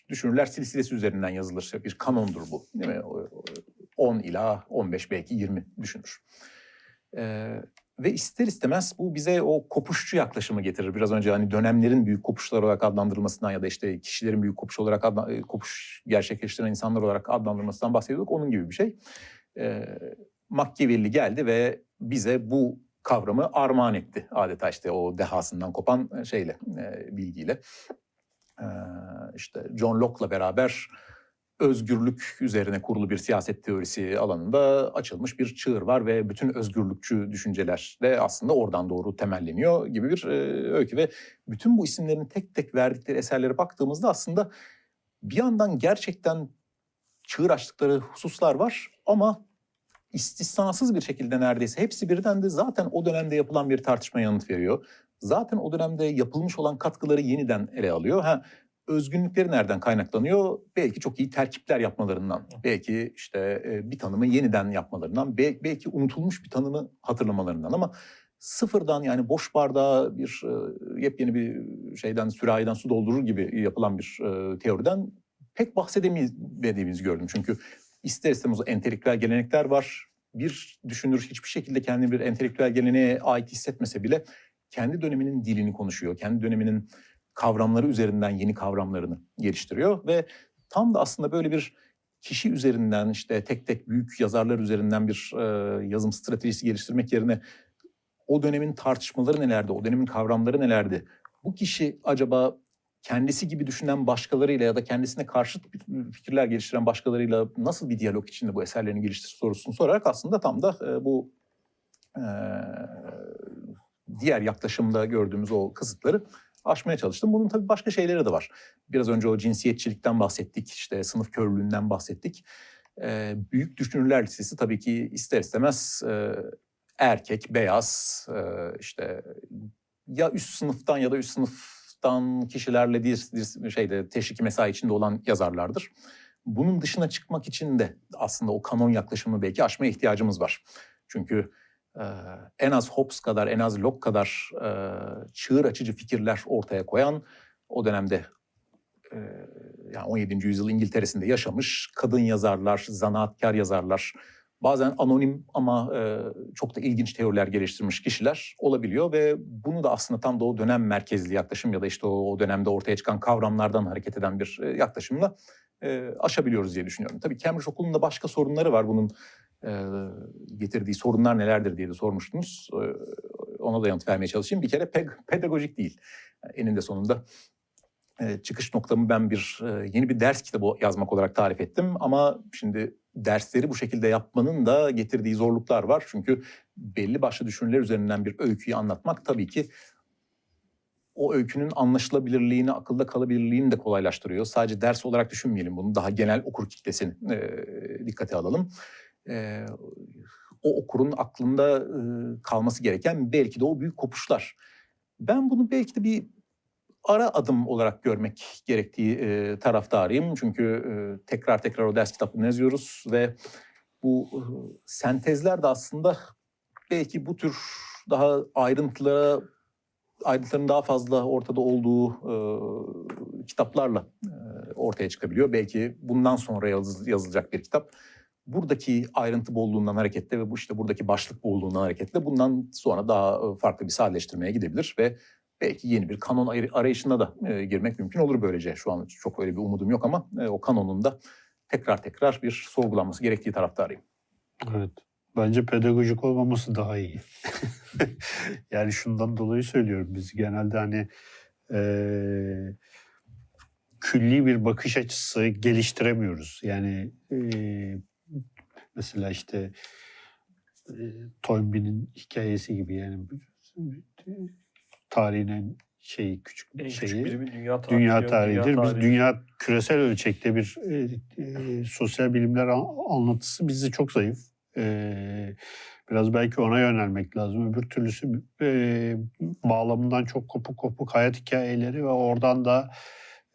Speaker 2: düşünürler silsilesi üzerinden yazılır. Bir kanondur bu değil mi? O- o- 10 ila 15 belki 20 düşünür. Ee, ve ister istemez bu bize o kopuşçu yaklaşımı getirir. Biraz önce hani dönemlerin büyük kopuşlar olarak adlandırılmasından ya da işte kişilerin büyük kopuş olarak adla- e, kopuş gerçekleştiren insanlar olarak adlandırılmasından bahsediyorduk. Onun gibi bir şey. Ee, Machiavelli geldi ve bize bu kavramı armağan etti adeta işte o dehasından kopan e, şeyle e, bilgiyle. Ee, işte John Locke'la beraber özgürlük üzerine kurulu bir siyaset teorisi alanında açılmış bir çığır var ve bütün özgürlükçü düşünceler de aslında oradan doğru temelleniyor gibi bir e, öykü ve bütün bu isimlerin tek tek verdikleri eserlere baktığımızda aslında bir yandan gerçekten çığır açtıkları hususlar var ama istisnasız bir şekilde neredeyse hepsi birden de zaten o dönemde yapılan bir tartışma yanıt veriyor. Zaten o dönemde yapılmış olan katkıları yeniden ele alıyor. Ha, özgünlükleri nereden kaynaklanıyor? Belki çok iyi terkipler yapmalarından, belki işte e, bir tanımı yeniden yapmalarından, bel- belki unutulmuş bir tanımı hatırlamalarından ama sıfırdan yani boş bardağa bir e, yepyeni bir şeyden sürahiden su doldurur gibi yapılan bir e, teoriden pek bahsedemediğimizi gördüm. Çünkü ister istemez o entelektüel gelenekler var. Bir düşünür hiçbir şekilde kendini bir entelektüel geleneğe ait hissetmese bile kendi döneminin dilini konuşuyor. Kendi döneminin kavramları üzerinden yeni kavramlarını geliştiriyor ve tam da aslında böyle bir kişi üzerinden işte tek tek büyük yazarlar üzerinden bir e, yazım stratejisi geliştirmek yerine o dönemin tartışmaları nelerdi, o dönemin kavramları nelerdi? Bu kişi acaba kendisi gibi düşünen başkalarıyla ya da kendisine karşıt fikirler geliştiren başkalarıyla nasıl bir diyalog içinde bu eserlerini geliştirir sorusunu sorarak aslında tam da e, bu e, diğer yaklaşımda gördüğümüz o kısıtları aşmaya çalıştım. Bunun tabii başka şeyleri de var. Biraz önce o cinsiyetçilikten bahsettik, işte sınıf körlüğünden bahsettik. E, büyük düşünürler listesi tabii ki ister istemez e, erkek, beyaz, e, işte ya üst sınıftan ya da üst sınıftan kişilerle bir, bir şeyde teşviki mesai içinde olan yazarlardır. Bunun dışına çıkmak için de aslında o kanon yaklaşımı belki aşmaya ihtiyacımız var. Çünkü en az Hobbes kadar, en az Locke kadar çığır açıcı fikirler ortaya koyan o dönemde yani 17. yüzyıl İngiltere'sinde yaşamış kadın yazarlar, zanaatkar yazarlar, bazen anonim ama çok da ilginç teoriler geliştirmiş kişiler olabiliyor ve bunu da aslında tam da o dönem merkezli yaklaşım ya da işte o, dönemde ortaya çıkan kavramlardan hareket eden bir yaklaşımla aşabiliyoruz diye düşünüyorum. Tabii Cambridge Okulu'nun da başka sorunları var. Bunun getirdiği sorunlar nelerdir diye de sormuştunuz. E, ona da yanıt vermeye çalışayım. Bir kere pedagojik değil. Eninde sonunda e, çıkış noktamı ben bir e, yeni bir ders kitabı yazmak olarak tarif ettim. Ama şimdi dersleri bu şekilde yapmanın da getirdiği zorluklar var. Çünkü belli başlı düşünürler üzerinden bir öyküyü anlatmak tabii ki o öykünün anlaşılabilirliğini, akılda kalabilirliğini de kolaylaştırıyor. Sadece ders olarak düşünmeyelim bunu. Daha genel okur kitlesini e, dikkate alalım. E, o okurun aklında e, kalması gereken belki de o büyük kopuşlar. Ben bunu belki de bir ara adım olarak görmek gerektiği e, taraftarıyım. Çünkü e, tekrar tekrar o ders kitaplarını yazıyoruz ve bu e, sentezler de aslında belki bu tür daha ayrıntılara ayrıntıların daha fazla ortada olduğu e, kitaplarla e, ortaya çıkabiliyor. Belki bundan sonra yaz- yazılacak bir kitap buradaki ayrıntı bolluğundan hareketle ve bu işte buradaki başlık bolluğundan hareketle bundan sonra daha e, farklı bir sadeleştirmeye gidebilir ve belki yeni bir kanon arayışına da e, girmek mümkün olur böylece. Şu an çok öyle bir umudum yok ama e, o kanonun da tekrar tekrar bir sorgulanması gerektiği taraftarıyım.
Speaker 1: Evet. Bence pedagojik olmaması daha iyi. yani şundan dolayı söylüyorum. Biz genelde hani eee, külli bir bakış açısı geliştiremiyoruz. Yani eee, mesela işte eee Toynbee'nin hikayesi gibi yani tarihinin şeyi küçük
Speaker 3: En
Speaker 1: şeyi.
Speaker 3: küçük birimi dünya tarihi.
Speaker 1: Dünya tarihidir. Biz
Speaker 3: tarihi.
Speaker 1: dünya küresel ölçekte bir e, e, sosyal bilimler an- anlatısı bizde çok zayıf. E, biraz belki ona yönelmek lazım. Öbür türlüsü e, bağlamından çok kopuk kopuk hayat hikayeleri ve oradan da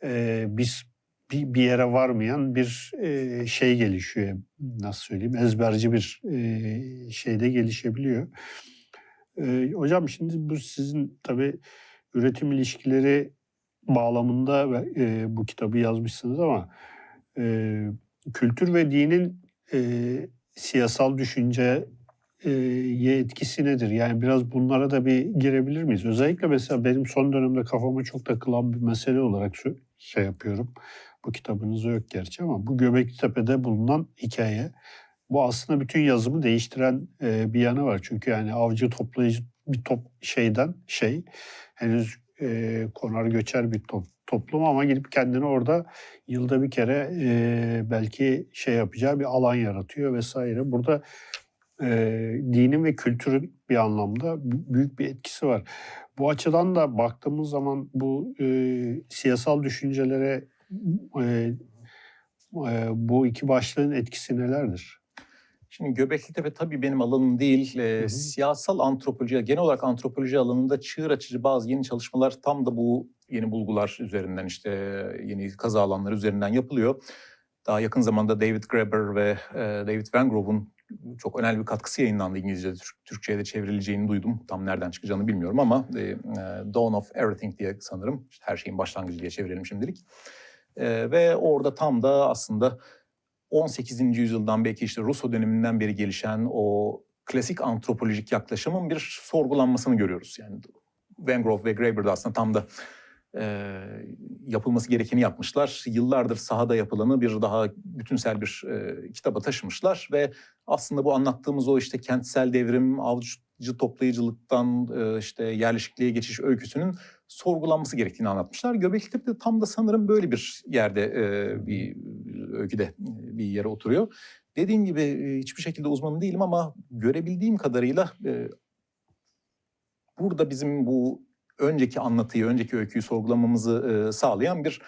Speaker 1: e, biz bir, bir yere varmayan bir e, şey gelişiyor. Nasıl söyleyeyim? Ezberci bir e, şeyde gelişebiliyor. E, hocam şimdi bu sizin tabii üretim ilişkileri bağlamında e, bu kitabı yazmışsınız ama e, kültür ve dinin e, siyasal düşünceye etkisi nedir? Yani biraz bunlara da bir girebilir miyiz? Özellikle mesela benim son dönemde kafama çok takılan bir mesele olarak şey yapıyorum. Bu kitabınızda yok gerçi ama bu Göbeklitepe'de bulunan hikaye. Bu aslında bütün yazımı değiştiren e, bir yanı var. Çünkü yani avcı toplayıcı bir top şeyden şey henüz e, konar göçer bir top, toplum ama gidip kendini orada yılda bir kere e, belki şey yapacağı bir alan yaratıyor vesaire. Burada e, dinin ve kültürün bir anlamda büyük bir etkisi var. Bu açıdan da baktığımız zaman bu e, siyasal düşüncelere e, e, bu iki başlığın etkisi nelerdir?
Speaker 2: Şimdi Göbekli Tepe tabii benim alanım değil. Ee,
Speaker 1: Hı hı.
Speaker 2: Siyasal antropoloji, genel olarak antropoloji alanında çığır açıcı bazı yeni çalışmalar tam da bu yeni bulgular üzerinden işte yeni kazı alanları üzerinden yapılıyor. Daha yakın zamanda David Graeber ve e, David Van Grove'un çok önemli bir katkısı yayınlandı İngilizce'de, Türk- Türkçe'ye de çevrileceğini duydum. Tam nereden çıkacağını bilmiyorum ama e, e, Dawn of Everything diye sanırım. İşte her şeyin başlangıcı diye çevirelim şimdilik. E, ve orada tam da aslında 18. yüzyıldan belki işte Rousseau döneminden beri gelişen o klasik antropolojik yaklaşımın bir sorgulanmasını görüyoruz. Yani Van Grove ve Graeber de aslında tam da e, yapılması gerekeni yapmışlar. Yıllardır sahada yapılanı bir daha bütünsel bir e, kitaba taşımışlar ve aslında bu anlattığımız o işte kentsel devrim, avcı toplayıcılıktan e, işte yerleşikliğe geçiş öyküsünün sorgulanması gerektiğini anlatmışlar. Göbekli Tepe de tam da sanırım böyle bir yerde e, bir öyküde e, bir yere oturuyor. Dediğim gibi e, hiçbir şekilde uzmanı değilim ama görebildiğim kadarıyla e, burada bizim bu önceki anlatıyı, önceki öyküyü sorgulamamızı e, sağlayan bir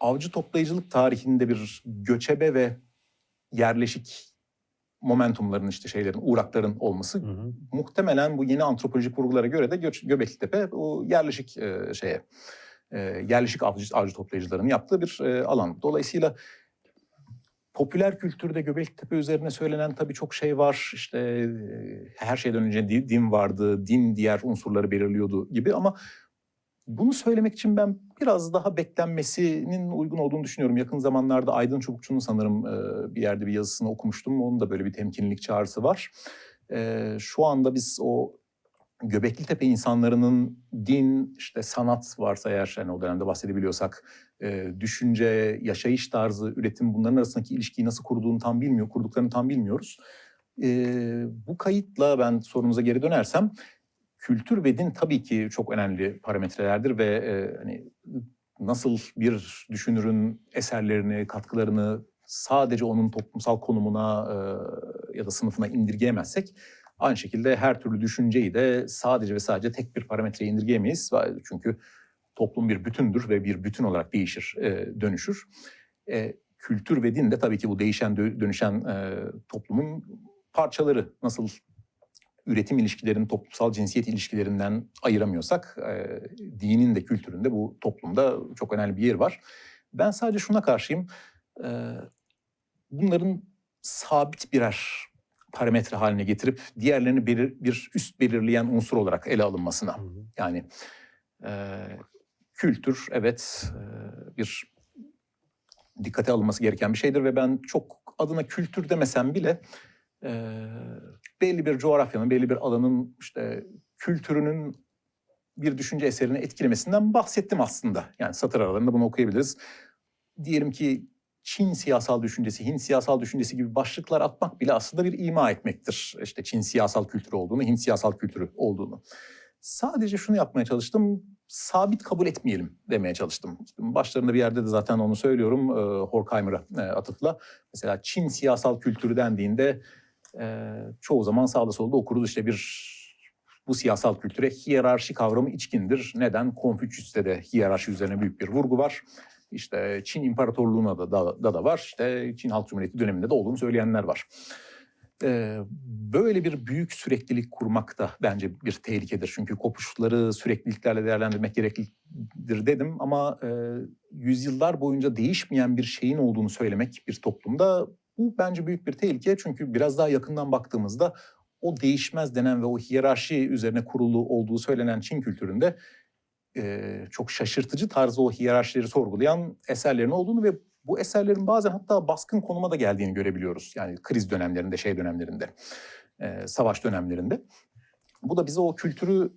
Speaker 2: avcı toplayıcılık tarihinde bir göçebe ve yerleşik momentumların işte şeylerin, uğrakların olması
Speaker 1: Hı hı.
Speaker 2: muhtemelen bu yeni antropolojik vurgulara göre de Göç, Göbekli Tepe o yerleşik e, şeye e, yerleşik avcı, avcı toplayıcıların yaptığı bir e, alan. Dolayısıyla popüler kültürde Göbekli Tepe üzerine söylenen tabii çok şey var. İşte e, her şeyden önce di- din vardı, din diğer unsurları belirliyordu gibi ama bunu söylemek için ben biraz daha beklenmesinin uygun olduğunu düşünüyorum. Yakın zamanlarda Aydın Çubukçu'nun sanırım e, bir yerde bir yazısını okumuştum. Onun da böyle bir temkinlilik çağrısı var. E, şu anda biz o Göbekli Tepe insanlarının din, işte sanat varsa eğer yani o dönemde bahsedebiliyorsak, e, düşünce, yaşayış tarzı, üretim bunların arasındaki ilişkiyi nasıl kurduğunu tam bilmiyor, kurduklarını tam bilmiyoruz. Bu kayıtla ben sorunuza geri dönersem, kültür ve din tabii ki çok önemli parametrelerdir ve e, hani nasıl bir düşünürün eserlerini, katkılarını sadece onun toplumsal konumuna e, ya da sınıfına indirgeyemezsek aynı şekilde her türlü düşünceyi de sadece ve sadece tek bir parametreye indirgeyemeyiz. Çünkü toplum bir bütündür ve bir bütün olarak değişir, e, dönüşür. E, kültür ve din de tabii ki bu değişen, dö- dönüşen e, toplumun parçaları. Nasıl üretim ilişkilerini toplumsal cinsiyet ilişkilerinden ayıramıyorsak, e, dinin de kültürün de bu toplumda çok önemli bir yer var. Ben sadece şuna karşıyım, e, bunların sabit birer parametre haline getirip diğerlerini belir, bir üst belirleyen unsur olarak ele alınmasına.
Speaker 1: Hı hı.
Speaker 2: Yani e, kültür evet e, bir dikkate alınması gereken bir şeydir ve ben çok adına kültür demesem bile e, belli bir coğrafyanın, belli bir alanın işte kültürünün bir düşünce eserini etkilemesinden bahsettim aslında. Yani satır aralarında bunu okuyabiliriz. Diyelim ki Çin siyasal düşüncesi, Hint siyasal düşüncesi gibi başlıklar atmak bile aslında bir ima etmektir. İşte Çin siyasal kültürü olduğunu, Hint siyasal kültürü olduğunu. Sadece şunu yapmaya çalıştım, sabit kabul etmeyelim demeye çalıştım. Başlarında bir yerde de zaten onu söylüyorum e, Horkheimer'a e, atıfla. Mesela Çin siyasal kültürü dendiğinde e, çoğu zaman sağda solda okuruz işte bir bu siyasal kültüre hiyerarşi kavramı içkindir. Neden? Konfüçyüs'te de hiyerarşi üzerine büyük bir vurgu var. İşte Çin İmparatorluğu'na da, da, da, da var. İşte Çin Halk Cumhuriyeti döneminde de olduğunu söyleyenler var. Ee, böyle bir büyük süreklilik kurmak da bence bir tehlikedir. Çünkü kopuşları sürekliliklerle değerlendirmek gereklidir dedim ama e, yüzyıllar boyunca değişmeyen bir şeyin olduğunu söylemek bir toplumda bu bence büyük bir tehlike. Çünkü biraz daha yakından baktığımızda o değişmez denen ve o hiyerarşi üzerine kurulu olduğu söylenen Çin kültüründe e, çok şaşırtıcı tarzda o hiyerarşileri sorgulayan eserlerin olduğunu ve bu eserlerin bazen hatta baskın konuma da geldiğini görebiliyoruz. Yani kriz dönemlerinde, şey dönemlerinde, e, savaş dönemlerinde. Bu da bize o kültürü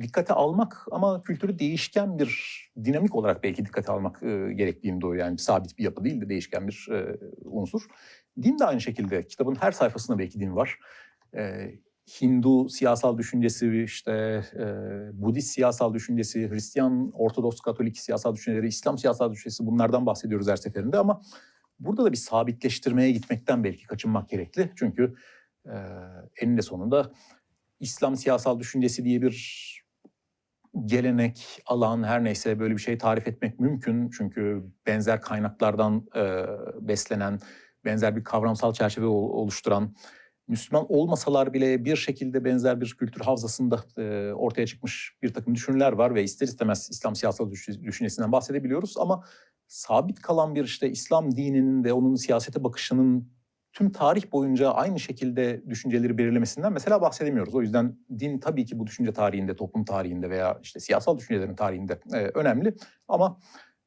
Speaker 2: dikkate almak ama kültürü değişken bir dinamik olarak belki dikkate almak e, gerektiğini doğuyor. Yani sabit bir yapı değil de değişken bir e, unsur. Din de aynı şekilde. Kitabın her sayfasında belki din var. E, Hindu siyasal düşüncesi, işte e, Budist siyasal düşüncesi, Hristiyan, Ortodoks, Katolik siyasal düşünceleri, İslam siyasal düşüncesi bunlardan bahsediyoruz her seferinde ama burada da bir sabitleştirmeye gitmekten belki kaçınmak gerekli. Çünkü e, eninde sonunda İslam siyasal düşüncesi diye bir gelenek, alan her neyse böyle bir şey tarif etmek mümkün. Çünkü benzer kaynaklardan e, beslenen, benzer bir kavramsal çerçeve ol- oluşturan Müslüman olmasalar bile bir şekilde benzer bir kültür havzasında e, ortaya çıkmış bir takım düşünürler var ve ister istemez İslam siyasal düş- düşüncesinden bahsedebiliyoruz ama sabit kalan bir işte İslam dininin ve onun siyasete bakışının tüm tarih boyunca aynı şekilde düşünceleri belirlemesinden mesela bahsedemiyoruz. O yüzden din tabii ki bu düşünce tarihinde, toplum tarihinde veya işte siyasal düşüncelerin tarihinde e, önemli ama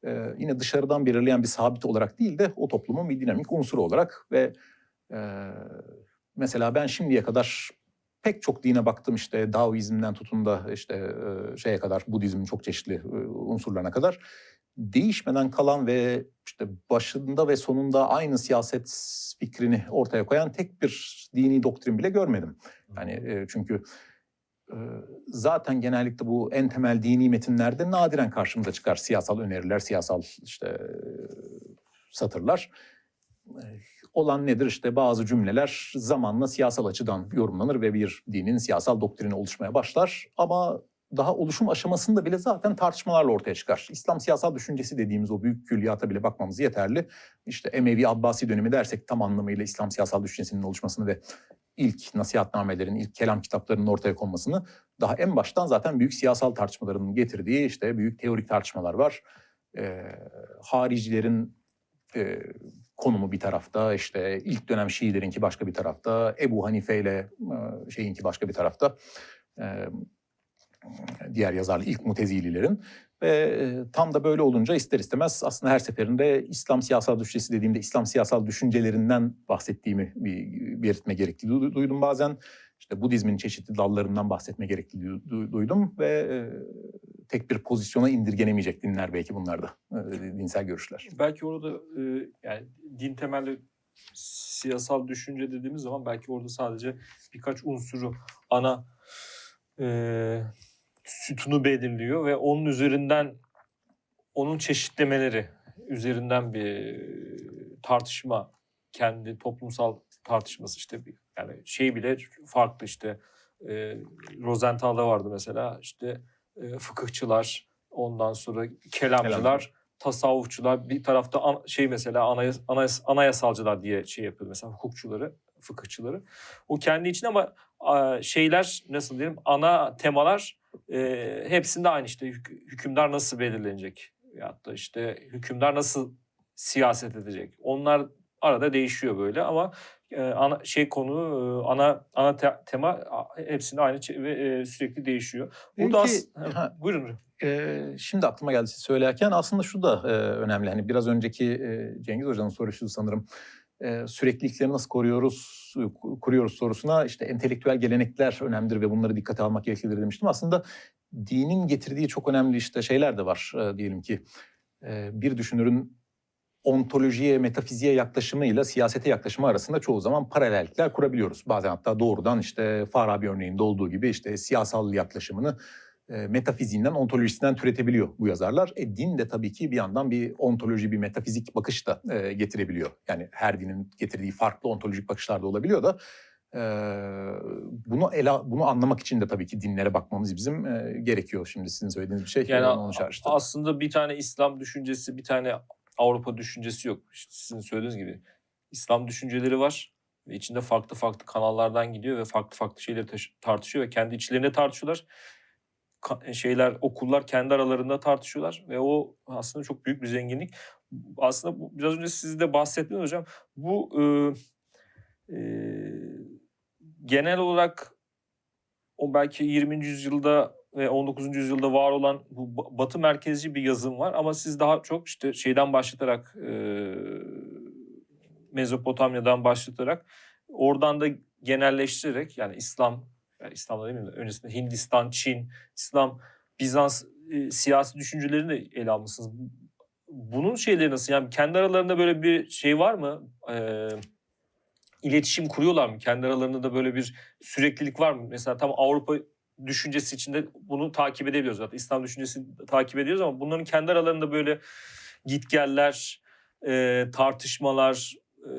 Speaker 2: e, yine dışarıdan belirleyen bir sabit olarak değil de o toplumun bir dinamik unsuru olarak ve e, mesela ben şimdiye kadar pek çok dine baktım işte Daoizm'den tutun da işte e, şeye kadar Budizmin çok çeşitli e, unsurlarına kadar değişmeden kalan ve işte başında ve sonunda aynı siyaset fikrini ortaya koyan tek bir dini doktrin bile görmedim. Yani e, çünkü zaten genellikle bu en temel dini metinlerde nadiren karşımıza çıkar siyasal öneriler, siyasal işte e, satırlar. E, Olan nedir işte bazı cümleler zamanla siyasal açıdan yorumlanır ve bir dinin siyasal doktrini oluşmaya başlar. Ama daha oluşum aşamasında bile zaten tartışmalarla ortaya çıkar. İslam siyasal düşüncesi dediğimiz o büyük külliyata bile bakmamız yeterli. İşte Emevi Abbasi dönemi dersek tam anlamıyla İslam siyasal düşüncesinin oluşmasını ve ilk nasihatnamelerin, ilk kelam kitaplarının ortaya konmasını daha en baştan zaten büyük siyasal tartışmaların getirdiği işte büyük teorik tartışmalar var. Ee, haricilerin e, konumu bir tarafta, işte ilk dönem Şiilerinki başka bir tarafta, Ebu Hanife ile e, şeyinki başka bir tarafta. Ee, diğer yazarlı ilk mutezililerin ve e, tam da böyle olunca ister istemez aslında her seferinde İslam siyasal düşüncesi dediğimde İslam siyasal düşüncelerinden bahsettiğimi belirtme gerekli duydum bazen. İşte Budizmin çeşitli dallarından bahsetme gerekli duydum ve e, tek bir pozisyona indirgenemeyecek dinler belki bunlar da e, dinsel görüşler.
Speaker 3: Belki orada yani din temelli siyasal düşünce dediğimiz zaman belki orada sadece birkaç unsuru ana e, sütunu belirliyor ve onun üzerinden onun çeşitlemeleri üzerinden bir tartışma kendi toplumsal tartışması işte bir, yani şey bile farklı işte e, Rosenthal'da vardı mesela işte e, fıkıhçılar ondan sonra kelamcılar
Speaker 2: Kelamcılar.
Speaker 3: tasavvufçular bir tarafta an- şey mesela anayas, anayas, anayasalcılar diye şey yapıyor mesela hukukçuları fıkıhçıları o kendi için ama şeyler nasıl diyelim ana temalar e, hepsinde aynı işte hük- hükümdar nasıl belirlenecek ya da işte hükümdar nasıl siyaset edecek onlar arada değişiyor böyle ama e, ana şey konu e, ana ana te- tema hepsinde aynı ve e, sürekli değişiyor. Burada
Speaker 2: Belki-
Speaker 3: as- ha, buyurun.
Speaker 2: Ee, şimdi aklıma geldi siz söylerken aslında şu da e, önemli. Hani biraz önceki e, Cengiz Hoca'nın sorusu sanırım. E, süreklilikleri nasıl koruyoruz, ku- kuruyoruz sorusuna işte entelektüel gelenekler önemlidir ve bunları dikkate almak gereklidir demiştim. Aslında dinin getirdiği çok önemli işte şeyler de var e, diyelim ki. E, bir düşünürün ontolojiye, metafiziğe yaklaşımıyla siyasete yaklaşımı arasında çoğu zaman paralellikler kurabiliyoruz. Bazen hatta doğrudan işte Farabi örneğinde olduğu gibi işte siyasal yaklaşımını e, metafiziğinden, ontolojisinden türetebiliyor bu yazarlar. E, din de tabii ki bir yandan bir ontoloji, bir metafizik bakış da e, getirebiliyor. Yani her dinin getirdiği farklı ontolojik bakışlar da olabiliyor da e, bunu ele, bunu anlamak için de tabii ki dinlere bakmamız bizim e, gerekiyor. Şimdi sizin söylediğiniz bir şey.
Speaker 3: Yani
Speaker 2: onu onu çağrıştırdı.
Speaker 3: aslında bir tane İslam düşüncesi, bir tane Avrupa düşüncesi yok. İşte sizin söylediğiniz gibi İslam düşünceleri var ve içinde farklı farklı kanallardan gidiyor ve farklı farklı şeyleri tartışıyor ve kendi içlerinde tartışıyorlar. Ka- şeyler okullar kendi aralarında tartışıyorlar ve o aslında çok büyük bir zenginlik. Aslında bu, biraz önce siz de bahsettiniz hocam. Bu e, e, genel olarak o belki 20. yüzyılda ve 19. yüzyılda var olan bu ba- batı merkezci bir yazım var ama siz daha çok işte şeyden başlatarak e, Mezopotamya'dan başlatarak oradan da genelleştirerek yani İslam yani İslam'da değil mi? Öncesinde Hindistan, Çin, İslam, Bizans e, siyasi düşüncelerini de ele almışsınız. Bunun şeyleri nasıl? Yani kendi aralarında böyle bir şey var mı? E, iletişim kuruyorlar mı? Kendi aralarında da böyle bir süreklilik var mı? Mesela tam Avrupa düşüncesi içinde bunu takip edebiliyoruz zaten. İslam düşüncesini takip ediyoruz ama bunların kendi aralarında böyle gitgeller, e, tartışmalar, e,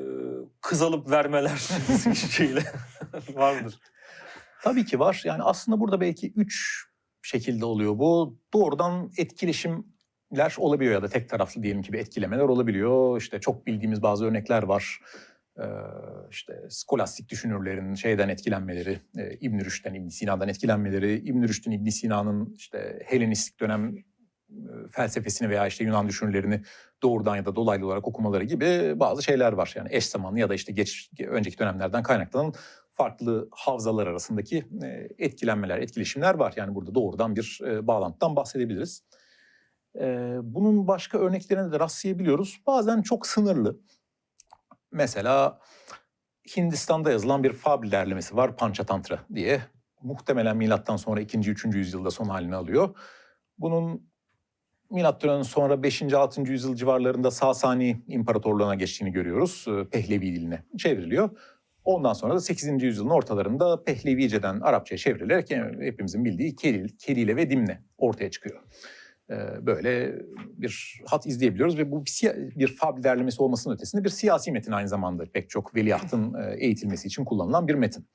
Speaker 3: kız alıp vermeler şeyle var mıdır?
Speaker 2: Tabii ki var. Yani aslında burada belki üç şekilde oluyor bu. Doğrudan etkileşimler olabiliyor ya da tek taraflı diyelim ki bir etkilemeler olabiliyor. İşte çok bildiğimiz bazı örnekler var. e, işte skolastik düşünürlerin şeyden etkilenmeleri, e, İbn Rüşd'den, İbn Sina'dan etkilenmeleri, İbn Rüşd'ün İbn Sina'nın işte Helenistik dönem e, felsefesini veya işte Yunan düşünürlerini doğrudan ya da dolaylı olarak okumaları gibi bazı şeyler var. Yani eş zamanlı ya da işte geç önceki dönemlerden kaynaklanan farklı havzalar arasındaki e, etkilenmeler, etkileşimler var. Yani burada doğrudan bir e, bağlantıdan bahsedebiliriz. E, bunun başka örneklerine de rastlayabiliyoruz. Bazen çok sınırlı. Mesela Hindistan'da yazılan bir fabül derlemesi var Panchatantra diye. Muhtemelen milattan sonra 2. 3. yüzyılda son halini alıyor. Bunun milattan sonra 5. 6. yüzyıl civarlarında Sasani İmparatorluğu'na geçtiğini görüyoruz. Pehlevi diline çevriliyor. Ondan sonra da 8. yüzyılın ortalarında Pehlevice'den Arapçaya çevrilerek hepimizin bildiği Keril, Kerile ve Dimne ortaya çıkıyor. Ee, Böyle bir hat izleyebiliyoruz ve bu bir, bir derlemesi olmasının ötesinde bir siyasi metin aynı zamanda pek çok veliahtın e, eğitilmesi için kullanılan bir metin.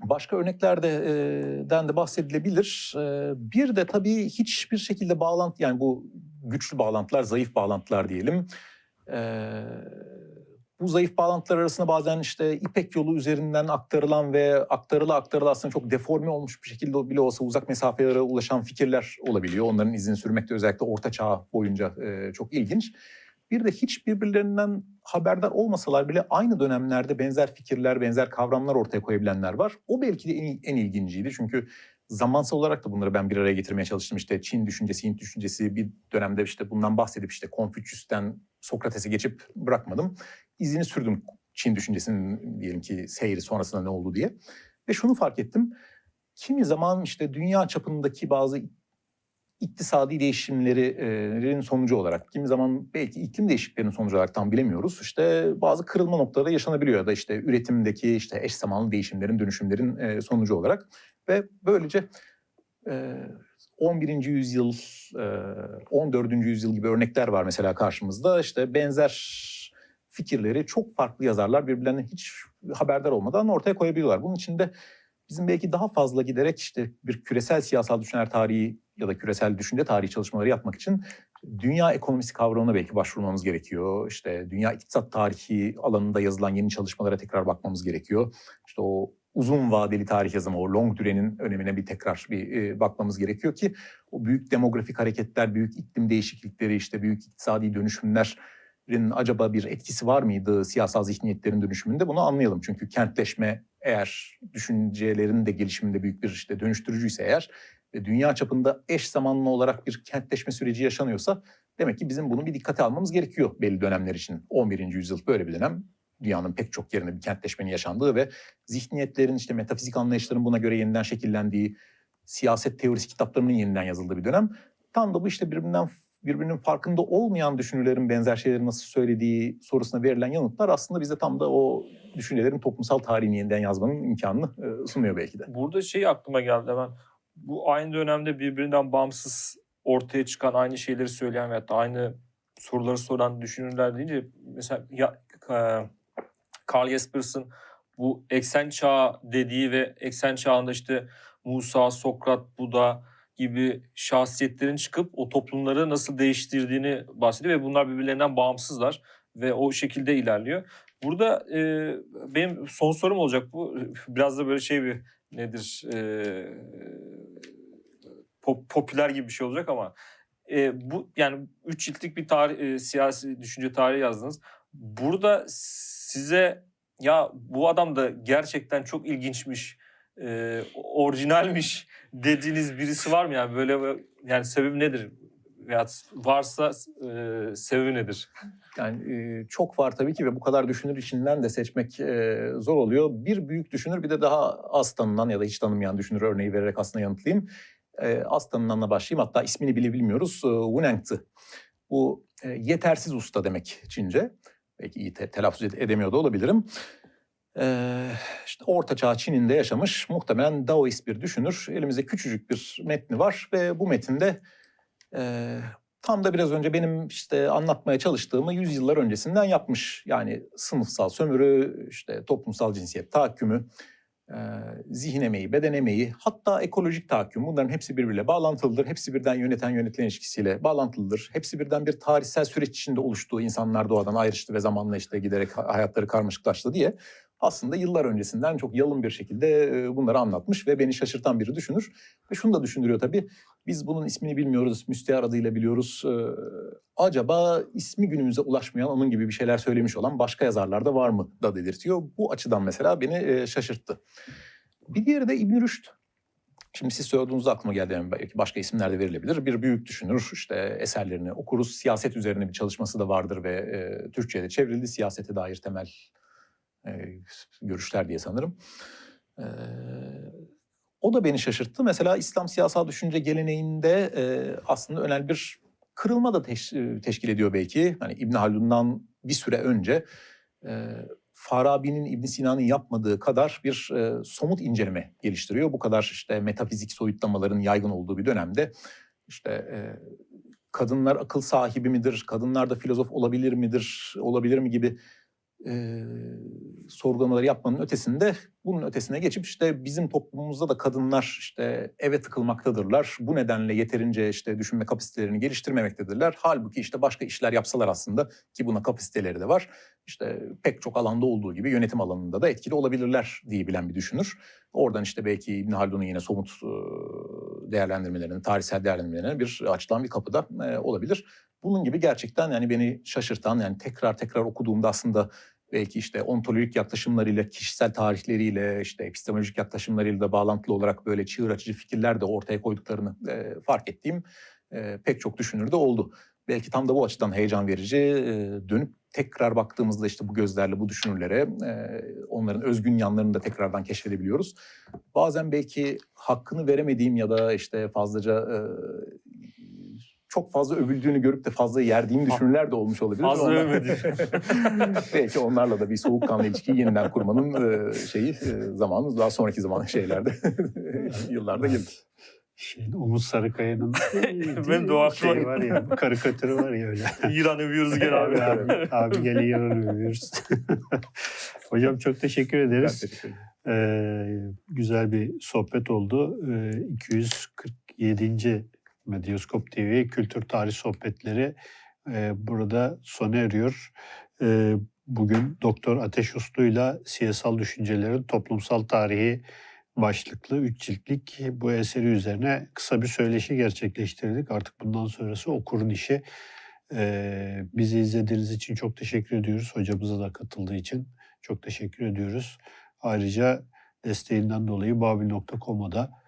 Speaker 2: Başka örneklerden de bahsedilebilir. Ee, Bir de tabii hiçbir şekilde bağlantı yani bu güçlü bağlantılar, zayıf bağlantılar diyelim. Bu zayıf bağlantılar arasında bazen işte İpek yolu üzerinden aktarılan ve aktarıla aktarıla aslında çok deforme olmuş bir şekilde bile olsa uzak mesafelere ulaşan fikirler olabiliyor. Onların izini sürmek de özellikle Orta Çağ boyunca e, çok ilginç. Bir de hiç birbirlerinden haberdar olmasalar bile aynı dönemlerde benzer fikirler, benzer kavramlar ortaya koyabilenler var. O belki de en, en ilginciydi. Çünkü zamansal olarak da bunları ben bir araya getirmeye çalıştım. İşte Çin düşüncesi, Hint düşüncesi bir dönemde işte bundan bahsedip işte Konfüçyüs'ten Sokrates'e geçip bırakmadım. İzini sürdüm Çin düşüncesinin diyelim ki seyri sonrasında ne oldu diye. Ve şunu fark ettim. Kimi zaman işte dünya çapındaki bazı iktisadi değişimlerin sonucu olarak, kimi zaman belki iklim değişikliklerinin sonucu olarak tam bilemiyoruz. İşte bazı kırılma noktaları yaşanabiliyor ya da işte üretimdeki işte eş zamanlı değişimlerin, dönüşümlerin e, sonucu olarak. Ve böylece e, 11. yüzyıl, e, 14. yüzyıl gibi örnekler var mesela karşımızda. İşte benzer fikirleri çok farklı yazarlar birbirlerinden hiç haberdar olmadan ortaya koyabiliyorlar. Bunun için de bizim belki daha fazla giderek işte bir küresel siyasal düşünceler tarihi ya da küresel düşünce tarihi çalışmaları yapmak için dünya ekonomisi kavramına belki başvurmamız gerekiyor. İşte dünya iktisat tarihi alanında yazılan yeni çalışmalara tekrar bakmamız gerekiyor. İşte o uzun vadeli tarih yazımı, o long dürenin önemine bir tekrar bir e, bakmamız gerekiyor ki o büyük demografik hareketler, büyük iklim değişiklikleri, işte büyük iktisadi dönüşümlerin acaba bir etkisi var mıydı siyasal zihniyetlerin dönüşümünde bunu anlayalım. Çünkü kentleşme eğer düşüncelerin de gelişiminde büyük bir işte dönüştürücüyse eğer ve dünya çapında eş zamanlı olarak bir kentleşme süreci yaşanıyorsa demek ki bizim bunu bir dikkate almamız gerekiyor belli dönemler için. 11. yüzyıl böyle bir dönem. Dünyanın pek çok yerinde bir kentleşmenin yaşandığı ve zihniyetlerin işte metafizik anlayışların buna göre yeniden şekillendiği, siyaset teorisi kitaplarının yeniden yazıldığı bir dönem. Tam da bu işte birbirinden birbirinin farkında olmayan düşünürlerin benzer şeyleri nasıl söylediği sorusuna verilen yanıtlar aslında bize tam da o düşüncelerin toplumsal tarihini yeniden yazmanın imkanını e, sunuyor belki de.
Speaker 3: Burada şey aklıma geldi hemen. Bu aynı dönemde birbirinden bağımsız ortaya çıkan aynı şeyleri söyleyen veyahut da aynı soruları soran düşünürler deyince mesela ya, e, Carl Jespers'ın bu eksen çağı dediği ve eksen çağında işte Musa, Sokrat, Buda gibi şahsiyetlerin çıkıp o toplumları nasıl değiştirdiğini bahsediyor ve bunlar birbirlerinden bağımsızlar ve o şekilde ilerliyor. Burada e, benim son sorum olacak bu. Biraz da böyle şey bir nedir e, pop- popüler gibi bir şey olacak ama e, bu yani üç ciltlik bir tarih, e, siyasi düşünce tarihi yazdınız. Burada size ya bu adam da gerçekten çok ilginçmiş, e, orijinalmiş dediğiniz birisi var mı yani böyle yani sebebi nedir? Veya varsa e, sebebi nedir?
Speaker 2: Yani e, çok var tabii ki ve bu kadar düşünür içinden de seçmek e, zor oluyor. Bir büyük düşünür bir de daha az tanınan ya da hiç tanınmayan düşünür örneği vererek aslında yanıtlayayım. E, az tanınanla başlayayım hatta ismini bile bilmiyoruz. E, Wu Nengzi. Bu e, yetersiz usta demek Çince. Belki iyi te- telaffuz ed- edemiyor da olabilirim. Ee, işte Orta Çağ Çin'inde yaşamış muhtemelen Daoist bir düşünür. Elimizde küçücük bir metni var ve bu metinde e, tam da biraz önce benim işte anlatmaya çalıştığımı yüzyıllar öncesinden yapmış. Yani sınıfsal sömürü, işte toplumsal cinsiyet tahakkümü, e, zihin emeği, beden emeği, hatta ekolojik tahakküm bunların hepsi birbiriyle bağlantılıdır. Hepsi birden yöneten yönetilen ilişkisiyle bağlantılıdır. Hepsi birden bir tarihsel süreç içinde oluştu. İnsanlar doğadan ayrıştı ve zamanla işte giderek ha- hayatları karmaşıklaştı diye. Aslında yıllar öncesinden çok yalın bir şekilde bunları anlatmış ve beni şaşırtan biri düşünür. Ve şunu da düşündürüyor tabii. Biz bunun ismini bilmiyoruz, müstehar adıyla biliyoruz. Acaba ismi günümüze ulaşmayan onun gibi bir şeyler söylemiş olan başka yazarlar da var mı da dedirtiyor. Bu açıdan mesela beni şaşırttı. Bir diğeri de İbn Rüşd. Şimdi siz söylediğinizde aklıma geldi. Yani belki başka isimler de verilebilir. Bir büyük düşünür. işte eserlerini okuruz. Siyaset üzerine bir çalışması da vardır ve e, Türkçe'de çevrildi. Siyasete dair temel e, görüşler diye sanırım. E, o da beni şaşırttı. Mesela İslam siyasal düşünce geleneğinde e, aslında önemli bir kırılma da teş- teşkil ediyor belki. Hani İbn Haldun'dan bir süre önce Farabi'nin İbn Sina'nın yapmadığı kadar bir somut inceleme geliştiriyor. Bu kadar işte metafizik soyutlamaların yaygın olduğu bir dönemde işte kadınlar akıl sahibi midir, kadınlar da filozof olabilir midir, olabilir mi gibi e, sorgulamaları yapmanın ötesinde bunun ötesine geçip işte bizim toplumumuzda da kadınlar işte eve tıkılmaktadırlar. Bu nedenle yeterince işte düşünme kapasitelerini geliştirmemektedirler. Halbuki işte başka işler yapsalar aslında ki buna kapasiteleri de var. İşte pek çok alanda olduğu gibi yönetim alanında da etkili olabilirler diyebilen bir düşünür. Oradan işte belki İbn Haldun'un yine somut değerlendirmelerinin, tarihsel değerlendirmelerine bir açılan bir kapıda olabilir. Bunun gibi gerçekten yani beni şaşırtan yani tekrar tekrar okuduğumda aslında belki işte ontolojik yaklaşımlarıyla, kişisel tarihleriyle, işte epistemolojik yaklaşımlarıyla da bağlantılı olarak böyle çığır açıcı fikirler de ortaya koyduklarını e, fark ettiğim e, pek çok düşünür de oldu. Belki tam da bu açıdan heyecan verici. e, dönüp tekrar baktığımızda işte bu gözlerle bu düşünürlere e, onların özgün yanlarını da tekrardan keşfedebiliyoruz. Bazen belki hakkını veremediğim ya da işte fazlaca e, çok fazla övüldüğünü görüp de fazla yerdiğim düşünürler de olmuş olabilir.
Speaker 3: Fazla övmedi.
Speaker 2: Belki onlarla da bir soğukkanlı ilişkiyi yeniden kurmanın e, şeyi e, zamanı daha sonraki zaman şeylerde yıllarda geldi.
Speaker 1: Şeyin, Umut Sarıkaya'nın
Speaker 3: Benim de o
Speaker 1: şey var ya, bu karikatürü var ya öyle.
Speaker 3: İran övüyoruz gene abi.
Speaker 1: abi, abi, gel İran'ı övüyoruz. Hocam çok teşekkür
Speaker 2: Ben
Speaker 1: ederiz.
Speaker 2: teşekkür.
Speaker 1: Ee, güzel bir sohbet oldu. Ee, 247. Medyaskop TV Kültür Tarih Sohbetleri e, burada sona eriyor. Ee, bugün Doktor Ateş Uslu'yla siyasal düşüncelerin toplumsal tarihi başlıklı üç ciltlik bu eseri üzerine kısa bir söyleşi gerçekleştirdik. Artık bundan sonrası okurun işi. Ee, bizi izlediğiniz için çok teşekkür ediyoruz. Hocamıza da katıldığı için çok teşekkür ediyoruz. Ayrıca desteğinden dolayı babil.com'a da e,